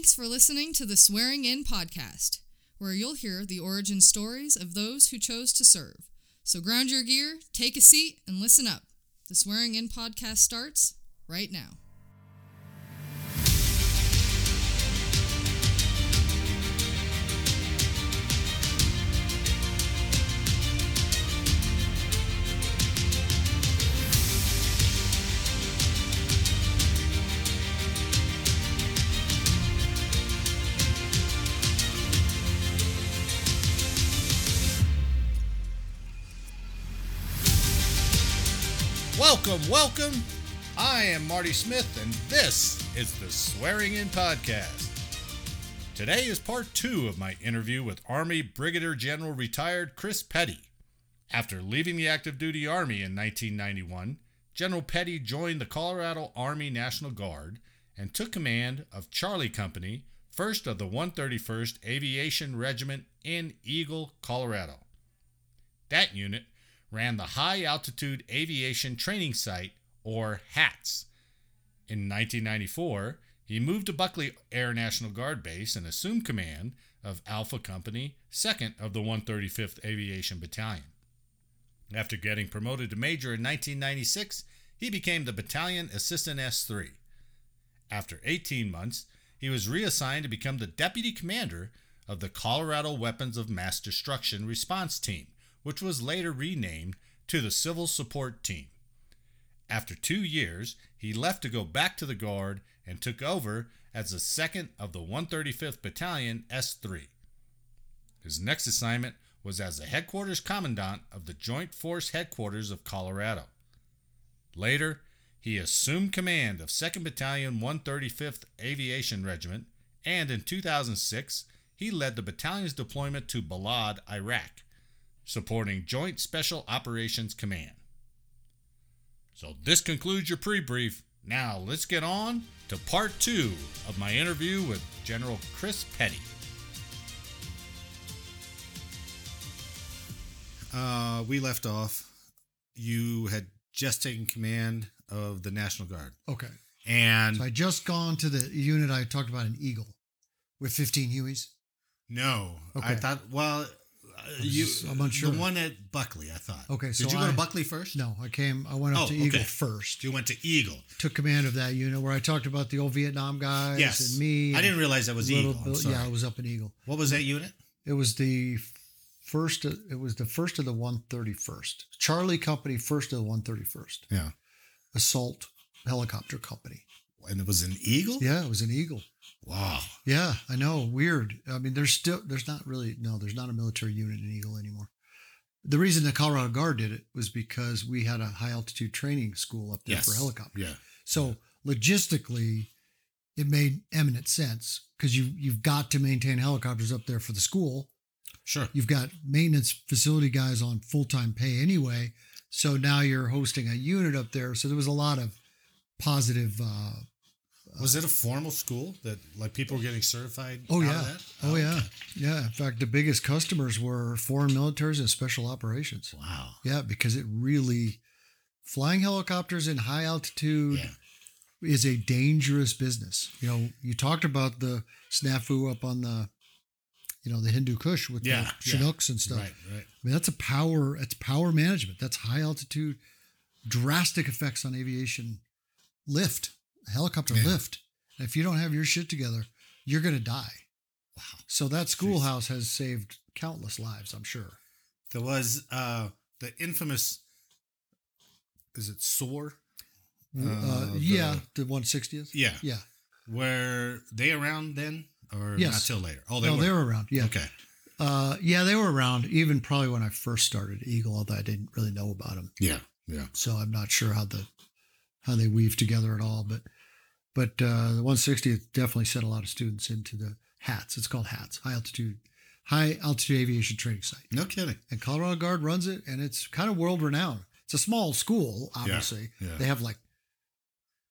Thanks for listening to the Swearing In podcast, where you'll hear the origin stories of those who chose to serve. So ground your gear, take a seat, and listen up. The Swearing In podcast starts right now. Welcome. I am Marty Smith, and this is the Swearing In Podcast. Today is part two of my interview with Army Brigadier General retired Chris Petty. After leaving the active duty Army in 1991, General Petty joined the Colorado Army National Guard and took command of Charlie Company, 1st of the 131st Aviation Regiment in Eagle, Colorado. That unit ran the High Altitude Aviation Training Site, or HAATS. In 1994, he moved to Buckley Air National Guard Base and assumed command of Alpha Company, 2nd of the 135th Aviation Battalion. After getting promoted to major in 1996, he became the Battalion Assistant S3. After 18 months, he was reassigned to become the Deputy Commander of the Colorado Weapons of Mass Destruction Response Team, which was later renamed to the Civil Support Team. After two years, he left to go back to the Guard and took over as the 2nd of the 135th Battalion S3. His next assignment was as the Headquarters Commandant of the Joint Force Headquarters of Colorado. Later, he assumed command of 2nd Battalion 135th Aviation Regiment, and in 2006, he led the battalion's deployment to Balad, Iraq, supporting Joint Special Operations Command. So this concludes your pre-brief. Now let's get on to part two of my interview with General Chris Petty. Uh, we left off. You had just taken command of the National Guard, Okay. and So I just gone to the unit I talked about in Eagle with 15 Hueys. no, I Okay. thought. Well, you. I'm unsure. The one at Buckley, I thought. Okay, so did you go to Buckley first? No, I came, I went up Oh, to Eagle okay. first. You went to Eagle. Took command of that unit where I talked about the old Vietnam guys Yes, and me. I didn't realize that was Eagle. I'm Bill- sorry. yeah, I was up in Eagle. What was that unit? It was the first, it was the first of the 131st. Charlie Company, first of the 131st. Yeah. Assault Helicopter Company. And it was an Eagle? Yeah, it was an Eagle. Wow. Yeah, I know. Weird. I mean, there's still there's not really no, there's not a military unit in Eagle anymore. The reason the Colorado Guard did it was because we had a high altitude training school up there Yes. for helicopters. Yeah. So logistically, it made eminent sense because you you've got to maintain helicopters up there for the school. Sure. You've got maintenance facility guys on full time pay anyway. So now you're hosting a unit up there. So there was a lot of positive. Uh, Was it a formal school that like people were getting certified? Oh yeah. that? Oh yeah. okay. Yeah. In fact, the biggest customers were foreign militaries and special operations. Wow. Yeah, because it really flying helicopters in high altitude Yeah. is a dangerous business. You know, you talked about the snafu up on the you know, the Hindu Kush with Yeah, the yeah. Chinooks and stuff. Right. Right. I mean, that's a power, it's power management. That's high altitude, drastic effects on aviation lift, helicopter Yeah. lift. If you don't have your shit together, you're going to die. Wow. So that schoolhouse has saved countless lives, I'm sure. There was uh the infamous. Is it SOAR? Uh, Uh, yeah, the 160th. Yeah. Yeah. Were they around then, or Yes. not till later? Oh, they no, were. they were around. Yeah. Okay. Uh, yeah, they were around even probably when I first started Eagle, although I didn't really know about them. Yeah. Yeah. So I'm not sure how the how they weave together at all. But but uh, the 160th definitely sent a lot of students into the HAATS. It's called HAATS, High Altitude High Altitude Aviation Training Site. No kidding. And Colorado Guard runs it, and it's kind of world renowned. It's a small school, obviously. yeah. They have like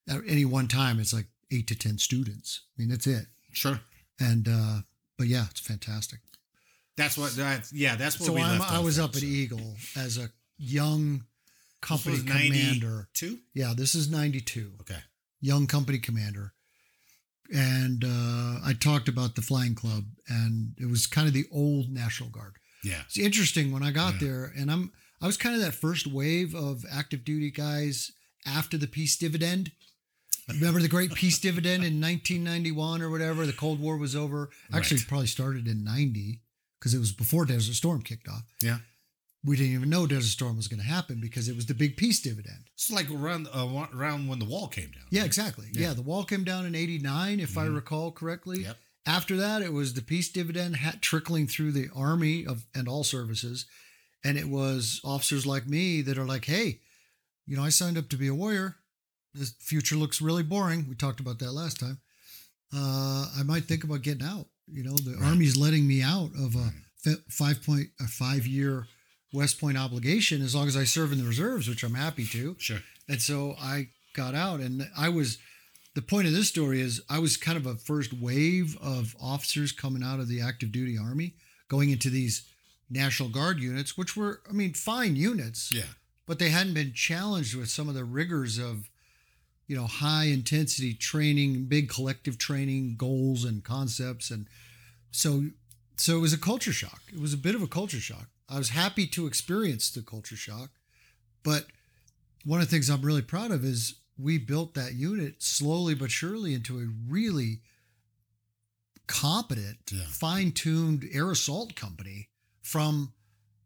at any one time, it's like eight to ten students. I mean, that's it. Sure. And uh, but yeah, it's fantastic. That's what. That, yeah. That's what so we I'm, left I was at, up at so. Eagle as a young company commander. 92? Yeah, this is 92. Okay. Young company commander. And uh, I talked about the flying club, and it was kind of the old National Guard. Yeah. It's interesting when I got Yeah. there, and I'm I was kind of that first wave of active duty guys after the peace dividend. Remember the great peace dividend in 1991 or whatever? The Cold War was over. Actually, Right. it probably started in 90 because it was before Desert Storm kicked off. Yeah. We didn't even know Desert Storm was going to happen because it was the big peace dividend. It's like around uh, around when the wall came down. Yeah, right? exactly. Yeah. Yeah, the wall came down in 89, if I Mhm. recall correctly. Yep. After that, it was the peace dividend ha- trickling through the army of and all services, and it was officers like me that are like, "Hey, you know, I signed up to be a warrior. This future looks really boring. We talked about that last time. Uh, I might think about getting out. You know, the Right. army's letting me out of a Right. fi- five point a five year West Point obligation as long as I serve in the reserves, which I'm happy to. Sure. And so I got out, and I was. The point of this story is I was kind of a first wave of officers coming out of the active duty army, going into these National Guard units, which were, I mean, fine units, Yeah. but they hadn't been challenged with some of the rigors of, you know, high intensity training, big collective training goals and concepts, and so so it was a culture shock. It was a bit of a culture shock. I was happy to experience the culture shock, but one of the things I'm really proud of is we built that unit slowly but surely into a really competent, Yeah. fine-tuned air assault company from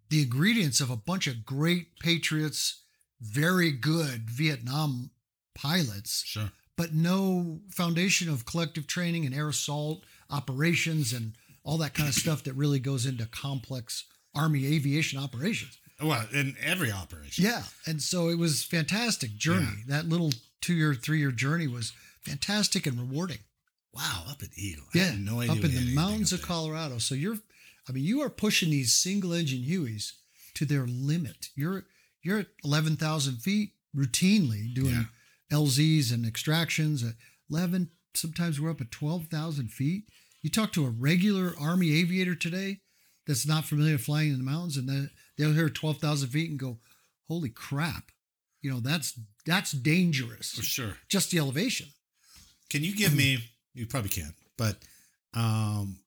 the ingredients of a bunch of great patriots, very good Vietnam pilots, Sure. but no foundation of collective training and air assault operations and all that kind of stuff that really goes into complex Army aviation operations. Well, in every operation. Yeah. And so it was fantastic journey. That little two year, three year journey was fantastic and rewarding. Wow. Up at Eagle. I Yeah. no idea. up in the mountains of. Colorado. So you're, I mean, you are pushing these single engine Hueys to their limit. You're, you're at 11,000 feet routinely doing Yeah. LZs and extractions at 11. Sometimes we're up at 12,000 feet. You talk to a regular Army aviator today that's not familiar flying in the mountains, and then they'll hear 12,000 feet and go, holy crap. You know, that's, that's dangerous. For sure. Just the elevation. Can you give me? You probably can't, but um,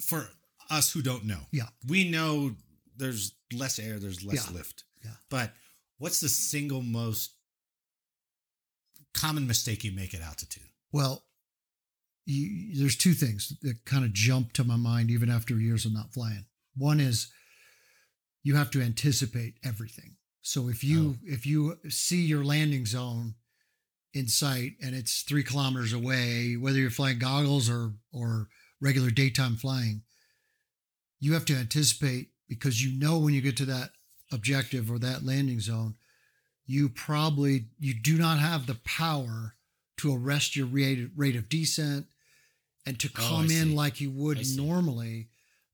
for us who don't know, Yeah. we know there's less air, there's less Yeah. lift. Yeah. But what's the single most common mistake you make at altitude? Well, you, there's two things that kind of jump to my mind even after years of not flying. One is you have to anticipate everything. So if you oh. if you see your landing zone in sight and it's three kilometers away, whether you're flying goggles or or regular daytime flying, you have to anticipate because you know when you get to that objective or that landing zone, you probably you do not have the power to arrest your rate, rate of descent and to Oh, come in see. like you would normally,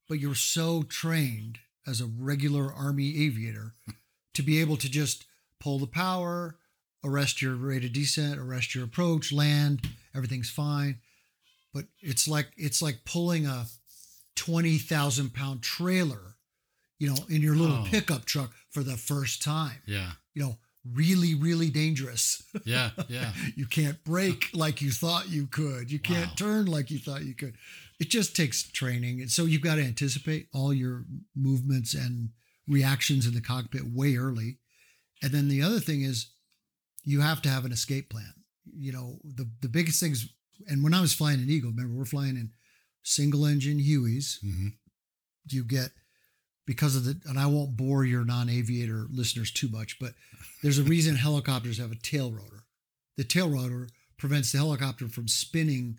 but you're so trained as a regular Army aviator to be able to just pull the power, arrest your rate of descent, arrest your approach, land, everything's fine. But it's like it's like pulling a twenty thousand pound trailer, you know, in your little Oh. pickup truck for the first time. Yeah. You know, really, really dangerous. Yeah. Yeah. You can't brake like you thought you could. You can't Wow. turn like you thought you could. It just takes training. And so you've got to anticipate all your movements and reactions in the cockpit way early. And then the other thing is you have to have an escape plan. You know, the, the biggest things, and when I was flying an Eagle, remember, we're flying in single engine Hueys. hmm You get, because of the, and I won't bore your non aviator listeners too much, but there's a reason helicopters have a tail rotor. The tail rotor prevents the helicopter from spinning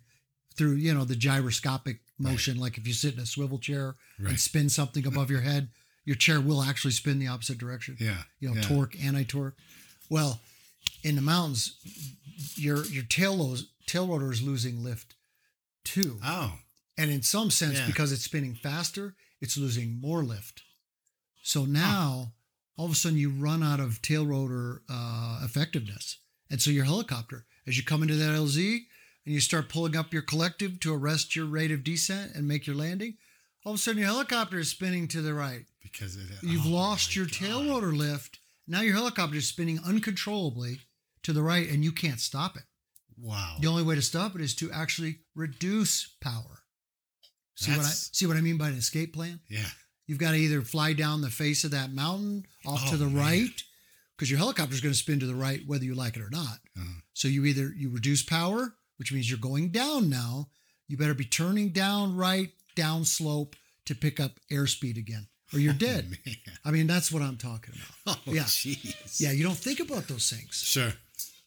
through, you know, the gyroscopic motion. Like if you sit in a swivel chair Right. and spin something above your head, your chair will actually spin the opposite direction. Yeah. You know, yeah. torque, anti-torque. Well, in the mountains, your your tail lo- tail rotor is losing lift too. Oh. And in some sense, Yeah. because it's spinning faster, it's losing more lift. So now, all of a sudden, you run out of tail rotor uh, effectiveness. And so your helicopter, as you come into that LZ and you start pulling up your collective to arrest your rate of descent and make your landing, all of a sudden your helicopter is spinning to the right. Because it. You've oh lost your tail rotor lift. Now your helicopter is spinning uncontrollably to the right and you can't stop it. Wow. The only way to stop it is to actually reduce power. See what I see what I mean by an escape plan? Yeah. You've got to either fly down the face of that mountain off Oh, to the man. right, because your helicopter is going to spin to the right whether you like it or not. Uh-huh. So you either you reduce power, which means you're going down now. You better be turning down right, down slope to pick up airspeed again, or you're dead. Man. I mean, that's what I'm talking about. Oh, Yeah. jeez. Yeah, you don't think about those things. Sure.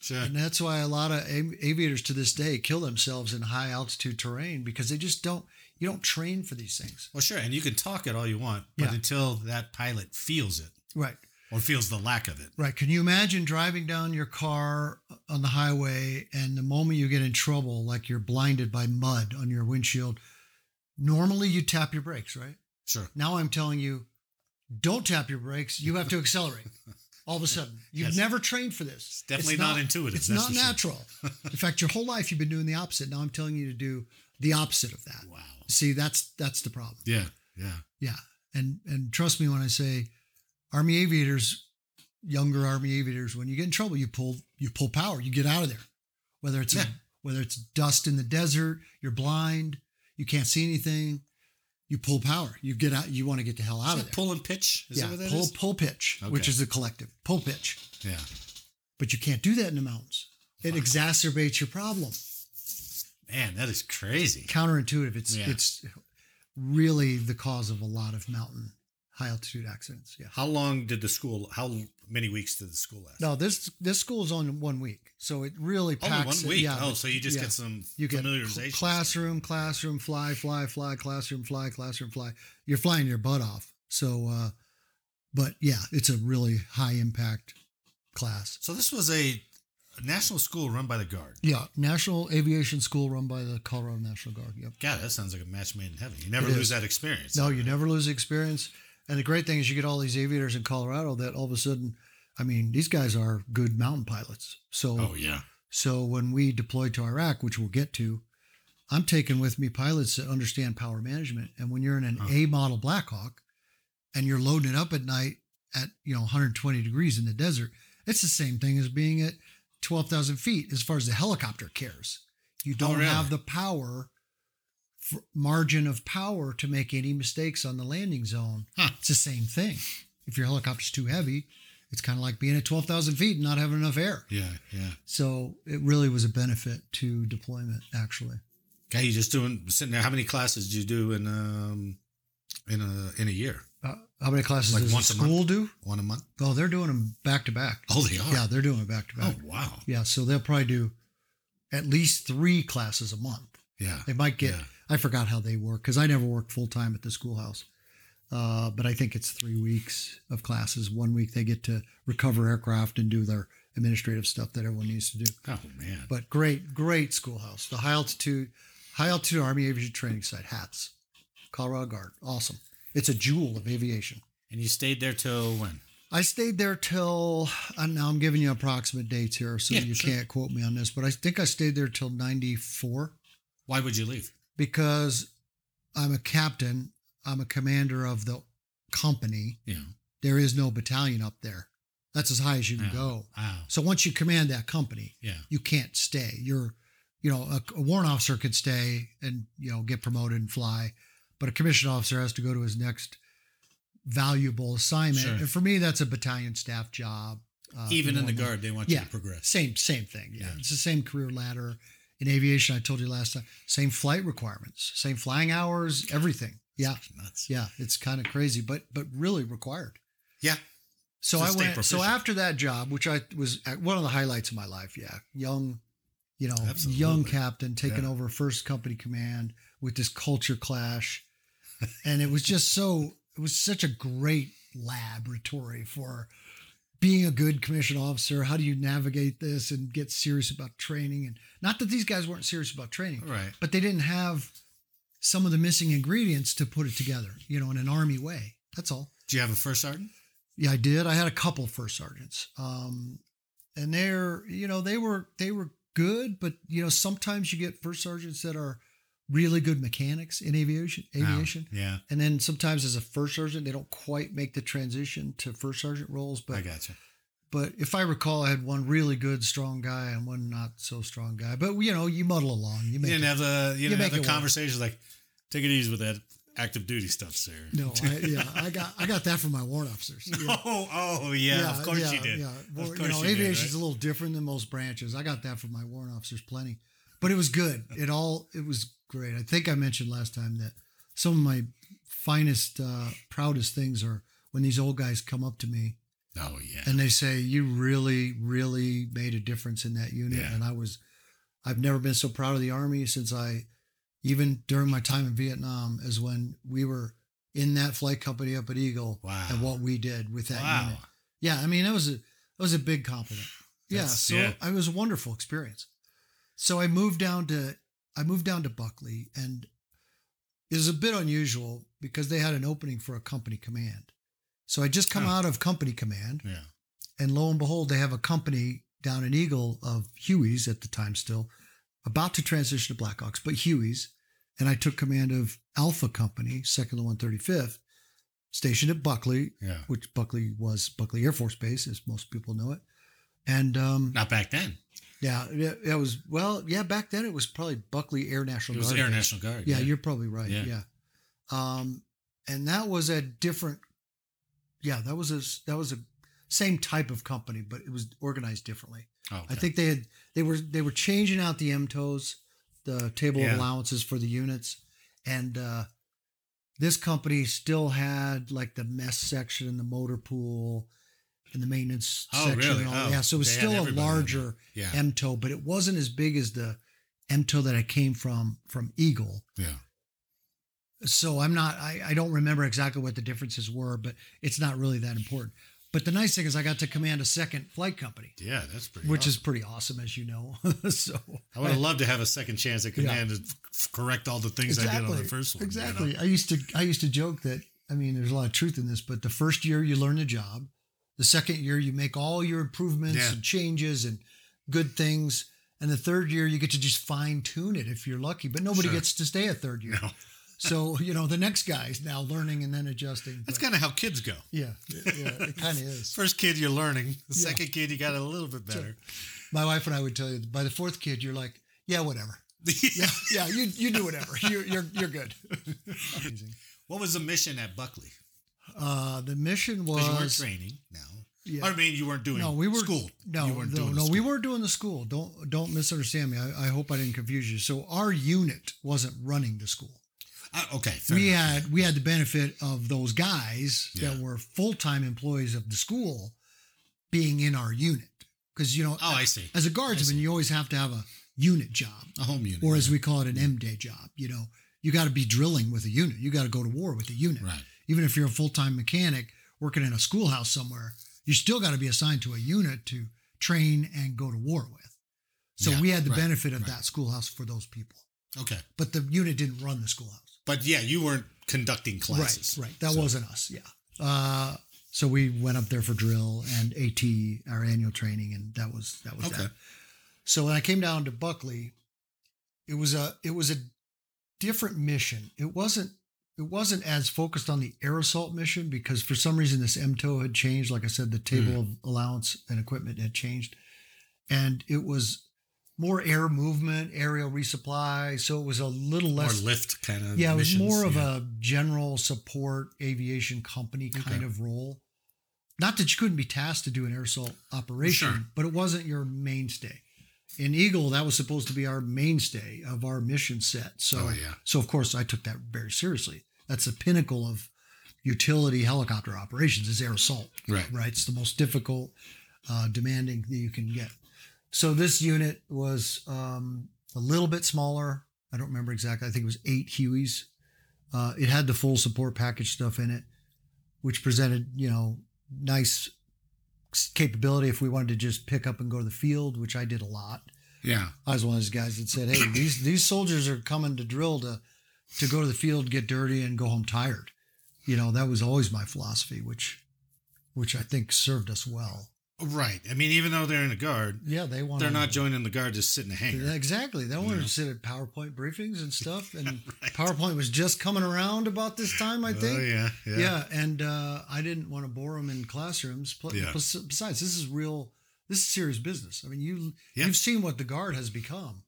Sure. And that's why a lot of av- aviators to this day kill themselves in high altitude terrain because they just don't, you don't train for these things. Well, sure. And you can talk it all you want, but Yeah. until that pilot feels it Right. or feels the lack of it. Right. Can you imagine driving down your car on the highway and the moment you get in trouble, like you're blinded by mud on your windshield, normally you tap your brakes, right? Sure. Now I'm telling you, don't tap your brakes. You have to accelerate. All of a sudden, you've Yes. never trained for this. It's definitely not intuitive, It's not for sure. natural. In fact, your whole life you've been doing the opposite. Now I'm telling you to do the opposite of that. Wow. See, that's that's the problem. Yeah. Yeah. Yeah. And and trust me when I say Army aviators, younger Army aviators, when you get in trouble, you pull you pull power. You get out of there. Whether it's Yeah. whether it's dust in the desert, you're blind, you can't see anything, you pull power. You get out, you want to get the hell out of there. pull and pitch? Is yeah, that what that pull is? pull pitch, which is the collective. Pull pitch. Yeah. But you can't do that in the mountains. It Wow. exacerbates your problem. Man, that is crazy. Counterintuitive. It's Yeah. it's really the cause of a lot of mountain high altitude accidents. Yeah. How long did the school, how many weeks did the school last? No, this this school is on one week, so it really Only packs. one week. Yeah, oh, so you just yeah. get some you get familiarization. cl- classroom, classroom, fly, fly, fly, classroom, fly, classroom, fly. You're flying your butt off. So, uh, but yeah, it's a really high impact class. So this was a national school run by the Guard. Yeah, National Aviation School run by the Colorado National Guard. Yep. God, that sounds like a match made in heaven. You never It lose is. that experience. No, you never lose experience. And the great thing is you get all these aviators in Colorado that all of a sudden, I mean, these guys are good mountain pilots. So Oh yeah. So when we deploy to Iraq, which we'll get to, I'm taking with me pilots that understand power management. And when you're in an Huh. A model Blackhawk and you're loading it up at night at you know 120 degrees in the desert, it's the same thing as being at 12,000 feet as far as the helicopter cares. You don't Oh, really? have the power margin of power to make any mistakes on the landing zone. Huh. It's the same thing. If your helicopter's too heavy, it's kind of like being at 12,000 feet and not having enough air. Yeah, yeah. So it really was a benefit to deployment, actually. Okay, you just doing sitting there. How many classes do you do in um in a in a year? How many classes Like does once the a month? school do? One a month? Oh, they're doing them back to back. Oh, they are. Yeah, they're doing it back to back. Oh wow. Yeah, so they'll probably do at least three classes a month. Yeah. They might get. Yeah. I forgot how they work because I never worked full time at the schoolhouse. Uh, but I think it's three weeks of classes. One week they get to recover aircraft and do their administrative stuff that everyone needs to do. Oh man. But great, great schoolhouse. The high altitude, high altitude Army Aviation Training Site, HAATS, Colorado Guard. Awesome. It's a jewel of aviation. And you stayed there till when? I stayed there till, and now I'm giving you approximate dates here, so Yeah, you sure. can't quote me on this, but I think I stayed there till 94 Why would you leave? because I'm a captain, I'm a commander of the company. Yeah. There is no battalion up there. That's as high as you can Yeah. go. Wow. So once you command that company, Yeah. you can't stay. You're, you know, a, a warrant officer could stay and you know get promoted and fly, but a commissioned officer has to go to his next valuable assignment. Sure. And for me, that's a battalion staff job. uh, Even in the guard, they want you to progress. Same same thing. Yeah. Yeah. it's the same career ladder. In aviation, I told you last time, same flight requirements, same flying hours, everything. Yeah, Nuts. yeah, it's kind of crazy, but but really required. Yeah. So I went. So after that job, which I was one of the highlights of my life, yeah, young, you know, Absolutely. young captain taking Yeah. over first company command with this culture clash, and it was just so. It was such a great laboratory for being a good commissioned officer. How do you navigate this and get serious about training? And not that these guys weren't serious about training, Right. but they didn't have some of the missing ingredients to put it together, you know, in an army way. That's all. Do you have a first sergeant? Yeah, I did. I had a couple first sergeants. Um, and they're, you know, they were they were good, but you know, sometimes you get first sergeants that are really good mechanics in aviation aviation. Oh, yeah. And then sometimes as a first sergeant, they don't quite make the transition to first sergeant roles, I but got you. but if I recall, I had one really good, strong guy and one not so strong guy. But you know, you muddle along. You You make didn't it- have the you you didn't have the work. conversations like, take it easy with that active duty stuff, sir. no, I, yeah, I got I got that from my warrant officers. Yeah. Oh, oh yeah, of course yeah, you did. Yeah, Of Well, you know, you right? a little different than most branches. I got that from my warrant officers plenty, but it was good. It all it was great. I think I mentioned last time that some of my finest, uh, proudest things are when these old guys come up to me Oh yeah. and they say, "You really, really made a difference in that unit." Yeah. And I was, I've never been so proud of the army since I, even during my time in Vietnam, as when we were in that flight company up at Eagle Wow. and what we did with that wow. unit. Yeah, I mean, that was a that was a big compliment. Yeah, That's- so yeah. it was a wonderful experience. So I moved down to I moved down to Buckley, and it was a bit unusual because they had an opening for a company command. So I just come Oh. out of company command, Yeah. and lo and behold, they have a company down in Eagle of Huey's at the time still, about to transition to Blackhawks, but Huey's. And I took command of Alpha Company, second to 135th, stationed at Buckley, Yeah. which Buckley was Buckley Air Force Base, as most people know it. And um, Not back then. Yeah, it, it was well, yeah. Back then, it was probably Buckley Air National It was Guard. Air. National Guard. Yeah, you're probably right. Yeah. Yeah. Um, and that was a different. Yeah, that was a that was a same type of company, but it was organized differently. Oh, I think they had they were they were changing out the MTOs, the table Yeah. of allowances for the units, and uh, this company still had like the mess section and the motor pool and the maintenance Oh, section. really? And all. Oh, yeah, so it was still a in larger Yeah. MTO, but it wasn't as big as the MTO that I came from from Eagle. yeah. So I'm not I, I don't remember exactly what the differences were, but it's not really that important. But the nice thing is I got to command a second flight company, Yeah, that's pretty. which awesome. is pretty awesome, as you know. so I would have loved to have a second chance at command to f- correct all the things I did on the first one. you know? Exactly. I used to I used to joke that I mean there's a lot of truth in this, but the first year you learn the job, the second year you make all your improvements Yeah. and changes and good things, and the third year you get to just fine tune it if you're lucky. But nobody Sure. gets to stay a third year. No. So you know the next guy's now learning and then adjusting. That's kind of how kids go. yeah, yeah, it kind of is. First kid, you're learning. The Yeah. second kid, you got it a little bit better. My wife and I would tell you by the fourth kid you're like, yeah, whatever. Yeah, yeah, you you do whatever. You're you're you're good. Amazing. What was the mission at Buckley? Uh, the mission Because you weren't was training now. Yeah. I mean, you weren't doing no, we were school. No, no, no, we weren't doing the school. Don't don't misunderstand me. I, I hope I didn't confuse you. So our unit wasn't running the school. Uh, okay, we enough. had we had the benefit of those guys that were full time employees of the school being in our unit because you know Oh, I see. as a guardsman you always have to have a unit job A home unit. or as we call it an M day job. You know you got to be drilling with a unit. You got to go to war with a unit. right. Even if you're a full time mechanic working in a schoolhouse somewhere, you still got to be assigned to a unit to train and go to war with. So Yeah, we had the right, benefit of right. that schoolhouse for those people. Okay. But the unit didn't run the schoolhouse. But yeah, you weren't conducting classes. Right, right. That So- wasn't us. Yeah. Uh, so we went up there for drill and AT, our annual training, and that was that was Okay. that. So when I came down to Buckley, it was a it was a different mission. It wasn't it wasn't as focused on the air assault mission because for some reason this MTO had changed. Like I said, the table mm-hmm. of allowance and equipment had changed, and it was more air movement, aerial resupply. So it was a little More less lift kind of. yeah, it was missions, more of yeah. a general support aviation company kind Okay. of role. Not that you couldn't be tasked to do an air assault operation, Sure. but it wasn't your mainstay. In Eagle, that was supposed to be our mainstay of our mission set. So, Oh, yeah. so of course, I took that very seriously. That's the pinnacle of utility helicopter operations is air assault. Right. Right. It's the most difficult, uh, demanding that you can get. So this unit was um, a little bit smaller. I don't remember exactly. I think it was eight Hueys. Uh, it had the full support package stuff in it, which presented, you know, nice capability if we wanted to just pick up and go to the field, which I did a lot. Yeah. I was one of those guys that said, "Hey, these these soldiers are coming to drill to to go to the field, get dirty, and go home tired." You know, that was always my philosophy, which which I think served us well. Right. I mean, even though they're in the guard, Yeah, they want. they're not joining the guard to sit in the hangar. Exactly. They wanted Yeah. to sit at PowerPoint briefings and stuff, and Right. PowerPoint was just coming around about this time, I think. Oh yeah, yeah. yeah. and uh, I didn't want to bore them in classrooms. Yeah. Besides, this is real. This is serious business. I mean, you Yeah. you've seen what the guard has become.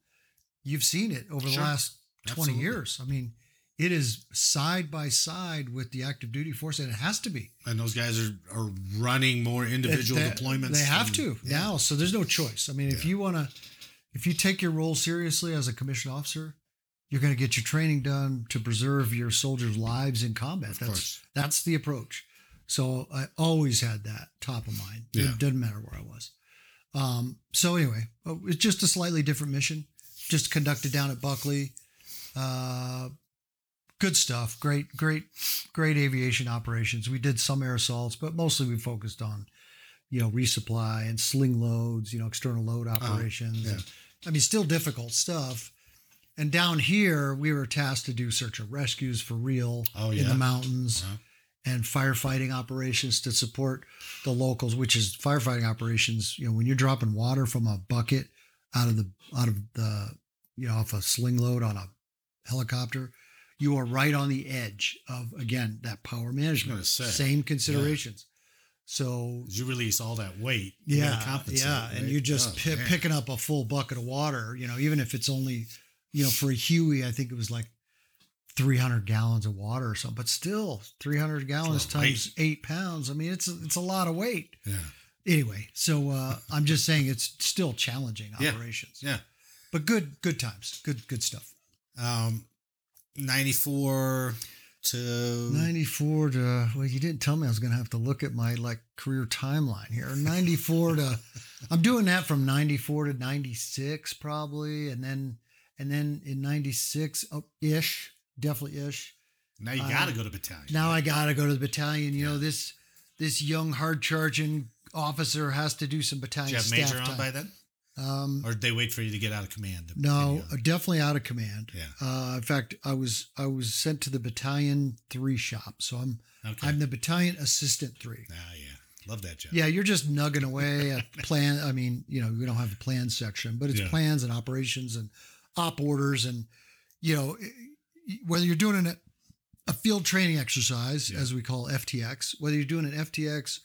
You've seen it over the last Absolutely. years. I mean, it is side by side with the active duty force, and it has to be. And those guys are, are running more individual They- deployments. They have than- to yeah. now, so there's no choice. I mean, if you want to, if you take your role seriously as a commissioned officer, you're going to get your training done to preserve your soldiers' lives in combat. Of that's course. that's the approach. So I always had that top of mind. Yeah. It doesn't matter where I was. Um, so anyway, uh, it's just a slightly different mission, just conducted down at Buckley. Uh, good stuff. Great, great, great aviation operations. We did some air assaults, but mostly we focused on, you know, resupply and sling loads, you know, external load operations. yeah. And, I mean, still difficult stuff. And down here, we were tasked to do search and rescues for real Oh, in the mountains Uh-huh. and firefighting operations to support the locals, which is firefighting operations. You know, when you're dropping water from a bucket out of the out of the you know off a sling load on a helicopter, you are right on the edge of again that power management. say, Same considerations. So You release all that weight. yeah, yeah, and you're just Oh, man. picking up a full bucket of water. You know, even if it's only, you know, for a Huey, I think it was like 300 gallons of water or something. But still, 300 gallons times eight pounds. I mean, it's it's a lot of weight. Yeah. Anyway, so uh, I'm just saying it's still challenging Yeah. operations. Yeah. but good good times, good good stuff. Um, 94 to 94 to well, you didn't tell me I was going to have to look at my like career timeline here. 94 to I'm doing that from 94 to 96 probably and then and then in 96 uh, ish, definitely ish. now you uh, got to go to battalion. Now I got to go to the battalion, you know, this this young hard charging officer has to do some Did battalion you have staff major on time. by then? Um Or they wait for you to get out of command? no, uh, definitely out of command. Yeah. Uh, in fact, I was I was sent to the battalion three shop, so I'm? Okay. I'm the battalion assistant three. ah, yeah. Love that job. Yeah, you're just nugging away at plan. I mean, you know, we don't have a plan section, but it's Yeah. plans and operations and op orders, and you know, whether you're doing an, a field training exercise, Yeah. as we call FTX, whether you're doing an FTX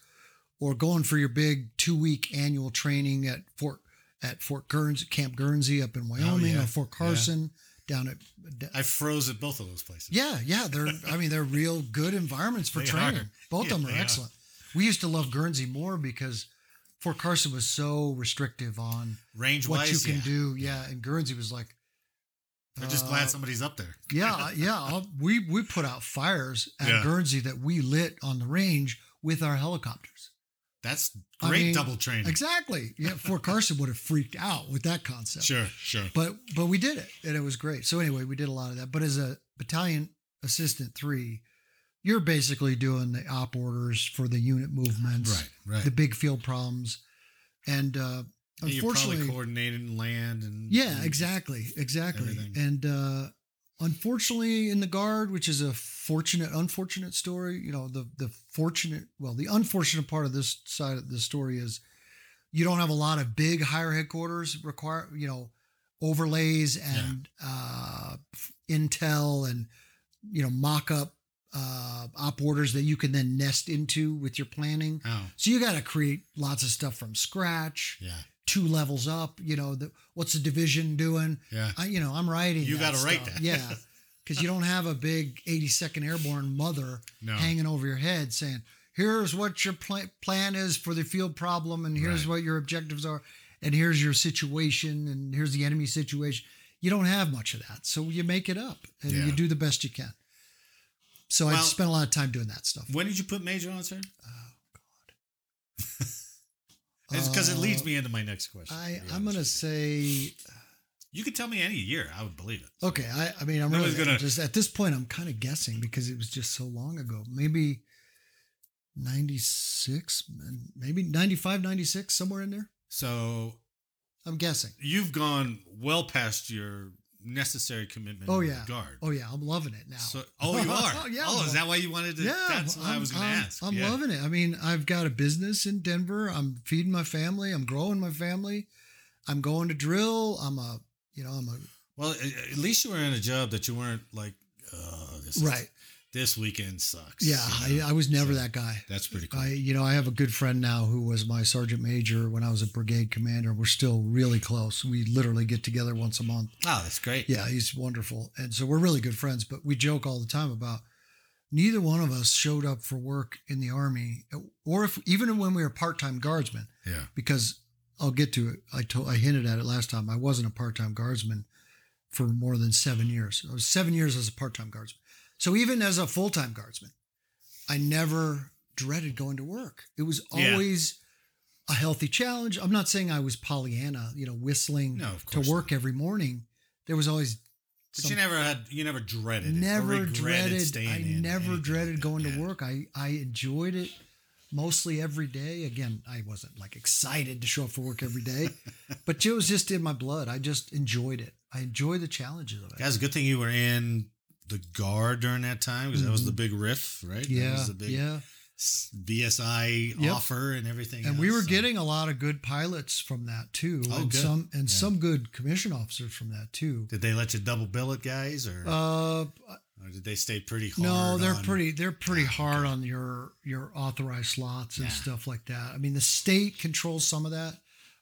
or going for your big two week annual training at Fort at Fort Guernsey, Camp Guernsey up in Wyoming, Oh, yeah. or Fort Yeah. Carson down at I froze at both of those places. yeah, yeah, they're. I mean, they're real good environments for They training. are. Both Yeah, of them are they are. excellent. We used to love Guernsey more because Fort Carson was so restrictive on Range what you can yeah. do. Yeah, and Guernsey was like, I'm just uh, glad somebody's up there. yeah, yeah. I'll- We we put out fires at Yeah. Guernsey that we lit on the range with our helicopters. That's I great mean, double training. Exactly. Yeah, Fort Carson would have freaked out with that concept. Sure, sure. but but we did it and it was great so anyway we did a lot of that but as a battalion assistant three you're basically doing the op orders for the unit movements Right, right. the big field problems and uh Yeah, You're probably unfortunately coordinating land and yeah and- exactly exactly everything. and uh unfortunately in the guard which is a fortunate unfortunate story you know the the fortunate well the unfortunate part of this side of the story is you don't have a lot of big higher headquarters require you know overlays and uh intel and you know mock up uh op orders that you can then nest into with your planning. Oh, so you got to create lots of stuff from scratch. Yeah, two levels up you know the, what's the division doing yeah. I, you know, I'm writing. You gotta write that. yeah, because you don't have a big 82nd Airborne mother No. hanging over your head saying, "Here's what your pl- plan is for the field problem, and here's Right. what your objectives are, and here's your situation, and here's the enemy situation." You don't have much of that, so you make it up and Yeah. you do the best you can. So I spent a lot of time doing that stuff. When did you put major on, sir? Oh, It's because it leads Uh, me into my next question. I, I'm gonna say You could tell me any year. I would believe it. Okay, I, I mean, I'm really gonna- just at this point. I'm kind of guessing because it was just so long ago. Maybe 96, and maybe 95, 96, somewhere in there. So I'm guessing. you've gone well past your necessary commitment. Oh in yeah. the guard. Oh yeah. I'm loving it now. So, oh, you are. Oh, yeah. Oh, is that why you wanted to? Yeah, That's what I was going to ask. I'm yeah. loving it. I mean, I've got a business in Denver. I'm feeding my family. I'm growing my family. I'm going to drill. I'm a, you know, I'm a Well, at least you were in a job that you weren't like, oh, this is- right. This weekend sucks. Yeah, you know? I, I was never So, that guy. That's pretty cool. I, you know, I have a good friend now who was my sergeant major when I was a brigade commander. We're still really close. We literally get together once a month. oh, that's great. Yeah, he's wonderful. And so we're really good friends, but we joke all the time about neither one of us showed up for work in the army or if even when we were part-time guardsmen Yeah. because I'll get to it. I told I hinted at it last time. I wasn't a part-time guardsman for more than 7 years. I was 7 years as a part-time guardsman. So even as a full-time guardsman, I never dreaded going to work. It was Yeah. always a healthy challenge. I'm not saying I was Pollyanna, you know, whistling No, to work every morning. There was always But some- you never had, you never dreaded never dreaded. I never dreaded going to work. I I enjoyed it mostly every day. Again, I wasn't like excited to show up for work every day, but it was just in my blood. I just enjoyed it. I enjoy the challenges of it. Guys, good thing you were in the guard during that time because that was the big RIF, right? That Mm-hmm. yeah, was the big yeah. VSI Yep. offer and everything. And we were so- getting a lot of good pilots from that too, Oh, and good. some and Yeah. some good commission officers from that too. Did they let you double bill it, guys, or, Uh, or did they stay pretty hard? no, they're on- pretty they're pretty Ah, hard okay. on your your authorized slots and Yeah. stuff like that. I mean, the state controls some of that,